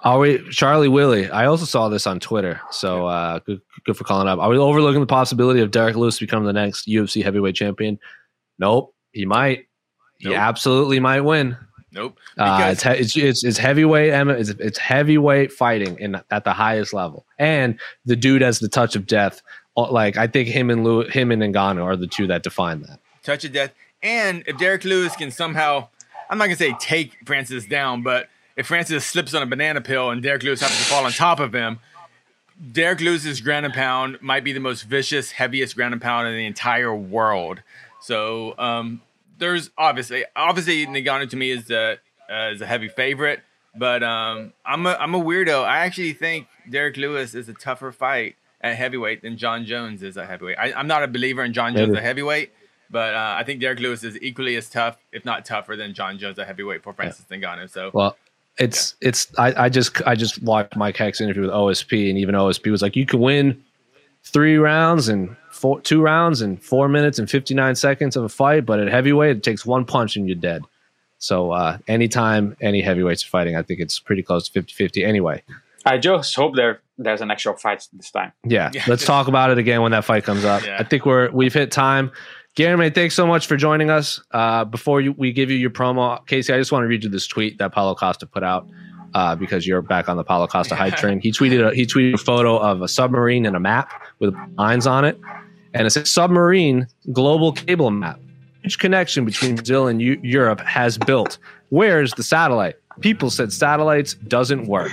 Are we Charlie Willie? I also saw this on Twitter, so uh, good, good for calling up. Are we overlooking the possibility of Derrick Lewis becoming the next UFC heavyweight champion? Nope, he might. He absolutely might win. Nope. Uh, it's, he- it's it's it's heavyweight MMA. It's, it's heavyweight fighting in at the highest level, and the dude has the touch of death. Uh, Like I think him and Lew, him and Ngannou are the two that define that. touch of death. And if Derrick Lewis can somehow, I'm not gonna say take Francis down, but if Francis slips on a banana peel and Derrick Lewis happens to fall on top of him, Derrick Lewis's ground and pound might be the most vicious, heaviest ground and pound in the entire world. So um, there's obviously, obviously Ngannou to me is a uh, is a heavy favorite, but um, I'm a I'm a weirdo. I actually think Derrick Lewis is a tougher fight at heavyweight than Jon Jones is at heavyweight. I, I'm not a believer in Jon Jones at heavyweight, but uh, I think Derrick Lewis is equally as tough, if not tougher, than Jon Jones at heavyweight for Francis Ngannou. So Well, it's it's I, I just I just watched Mike Heck's interview with OSP, and even OSP was like, you can win three rounds and four two rounds and four minutes and fifty nine seconds of a fight, but at heavyweight, it takes one punch and you're dead. So uh, anytime any heavyweights are fighting, I think it's pretty close to 50-50 anyway. I just hope there there's an actual fight this time. Yeah, Yeah. let's talk about it again when that fight comes up. Yeah. I think we're we've hit time. Gary, thanks so much for joining us. Uh, before you, we give you your promo, Casey, I just want to read you this tweet that Paulo Costa put out uh, because you're back on the Paulo Costa hype train. He tweeted a, he tweeted a photo of a submarine and a map with lines on it, and it says submarine global cable map. Which connection between Brazil and U- Europe has built? Where's the satellite? People said satellites doesn't work.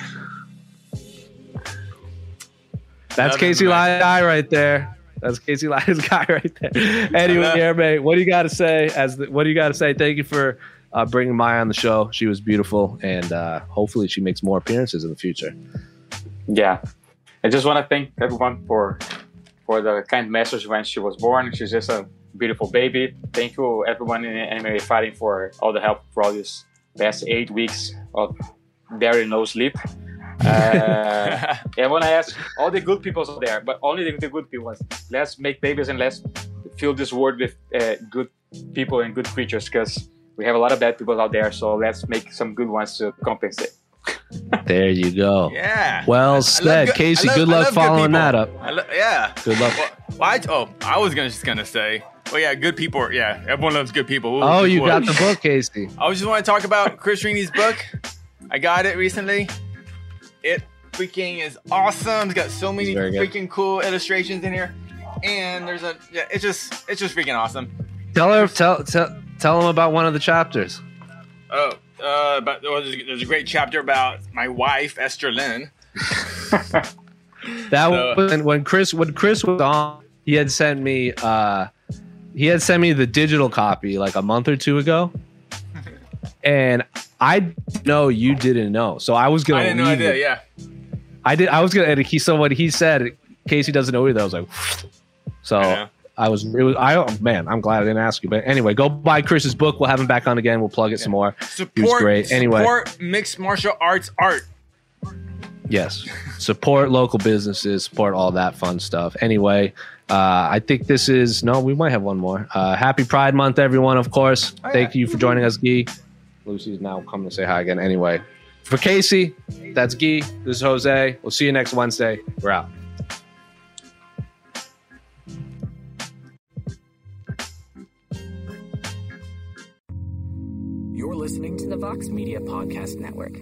That's Casey but- right there. That's Casey Lyons guy right there. Anyway, mate, what do you got to say? As the, what do you got to say? Thank you for uh, bringing Maya on the show. She was beautiful, and uh, hopefully, she makes more appearances in the future. Yeah, I just want to thank everyone for for the kind message when she was born. She's just a beautiful baby. Thank you everyone in MMA fighting for all the help for all these past eight weeks of barely no sleep. Uh, I want to ask all the good people are there, but only the, the good people. Let's make babies and let's fill this world with uh, good people and good creatures because we have a lot of bad people out there. So let's make some good ones to compensate. There you go. yeah. Well I said, good- Casey. Love- good luck love good following that up. I lo- yeah. Good luck. Well, well, I, oh, I was gonna just gonna say, well, yeah, good people. are- Yeah, everyone loves good people. Ooh, Oh, good you boy. got the book, Casey. I was just want to talk about Chris Ringey's book. I got it recently. It freaking is awesome. It's got so many It's very good. freaking cool illustrations in here, and there's a yeah. It's just it's just freaking awesome. Tell her, tell, tell, tell them about one of the chapters. Oh, uh, but there was- there's a great chapter about my wife Esther Lynn. That So- was when, when Chris when Chris was on, he had sent me uh he had sent me the digital copy like a month or two ago. And I know you didn't know. So I was gonna I didn't know I leave did. it. Yeah. I did I was gonna and he so what he said, Casey doesn't know either. I was like so I. I was it was I oh, man, I'm glad I didn't ask you. But anyway, go buy Chris's book. We'll have him back on again. We'll plug it some more. Support. great. Anyway. support mixed martial arts art. Yes. Support local businesses, support all that fun stuff. Anyway, uh, I think this is no, we might have one more. Uh, happy Pride Month, everyone, of course. Oh, Thank yeah. you for joining us, Guy. Lucy's now coming to say hi again. Anyway, for Casey, that's Guy. This is Jose. We'll see you next Wednesday. We're out. You're listening to the Vox Media Podcast Network.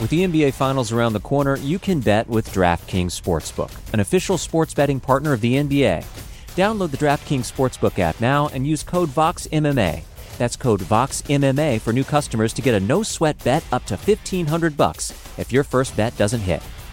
With the NBA Finals around the corner, you can bet with DraftKings Sportsbook, an official sports betting partner of the NBA. Download the DraftKings Sportsbook app now and use code VOXMMA. That's code VOXMMA for new customers to get a no-sweat bet up to 1500 bucks if your first bet doesn't hit.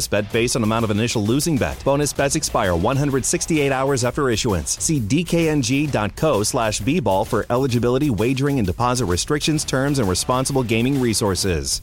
bonus bet based on amount of initial losing bet. Bonus bets expire 168 hours after issuance. See dkng.co slash bball for eligibility, wagering, and deposit restrictions, terms, and responsible gaming resources.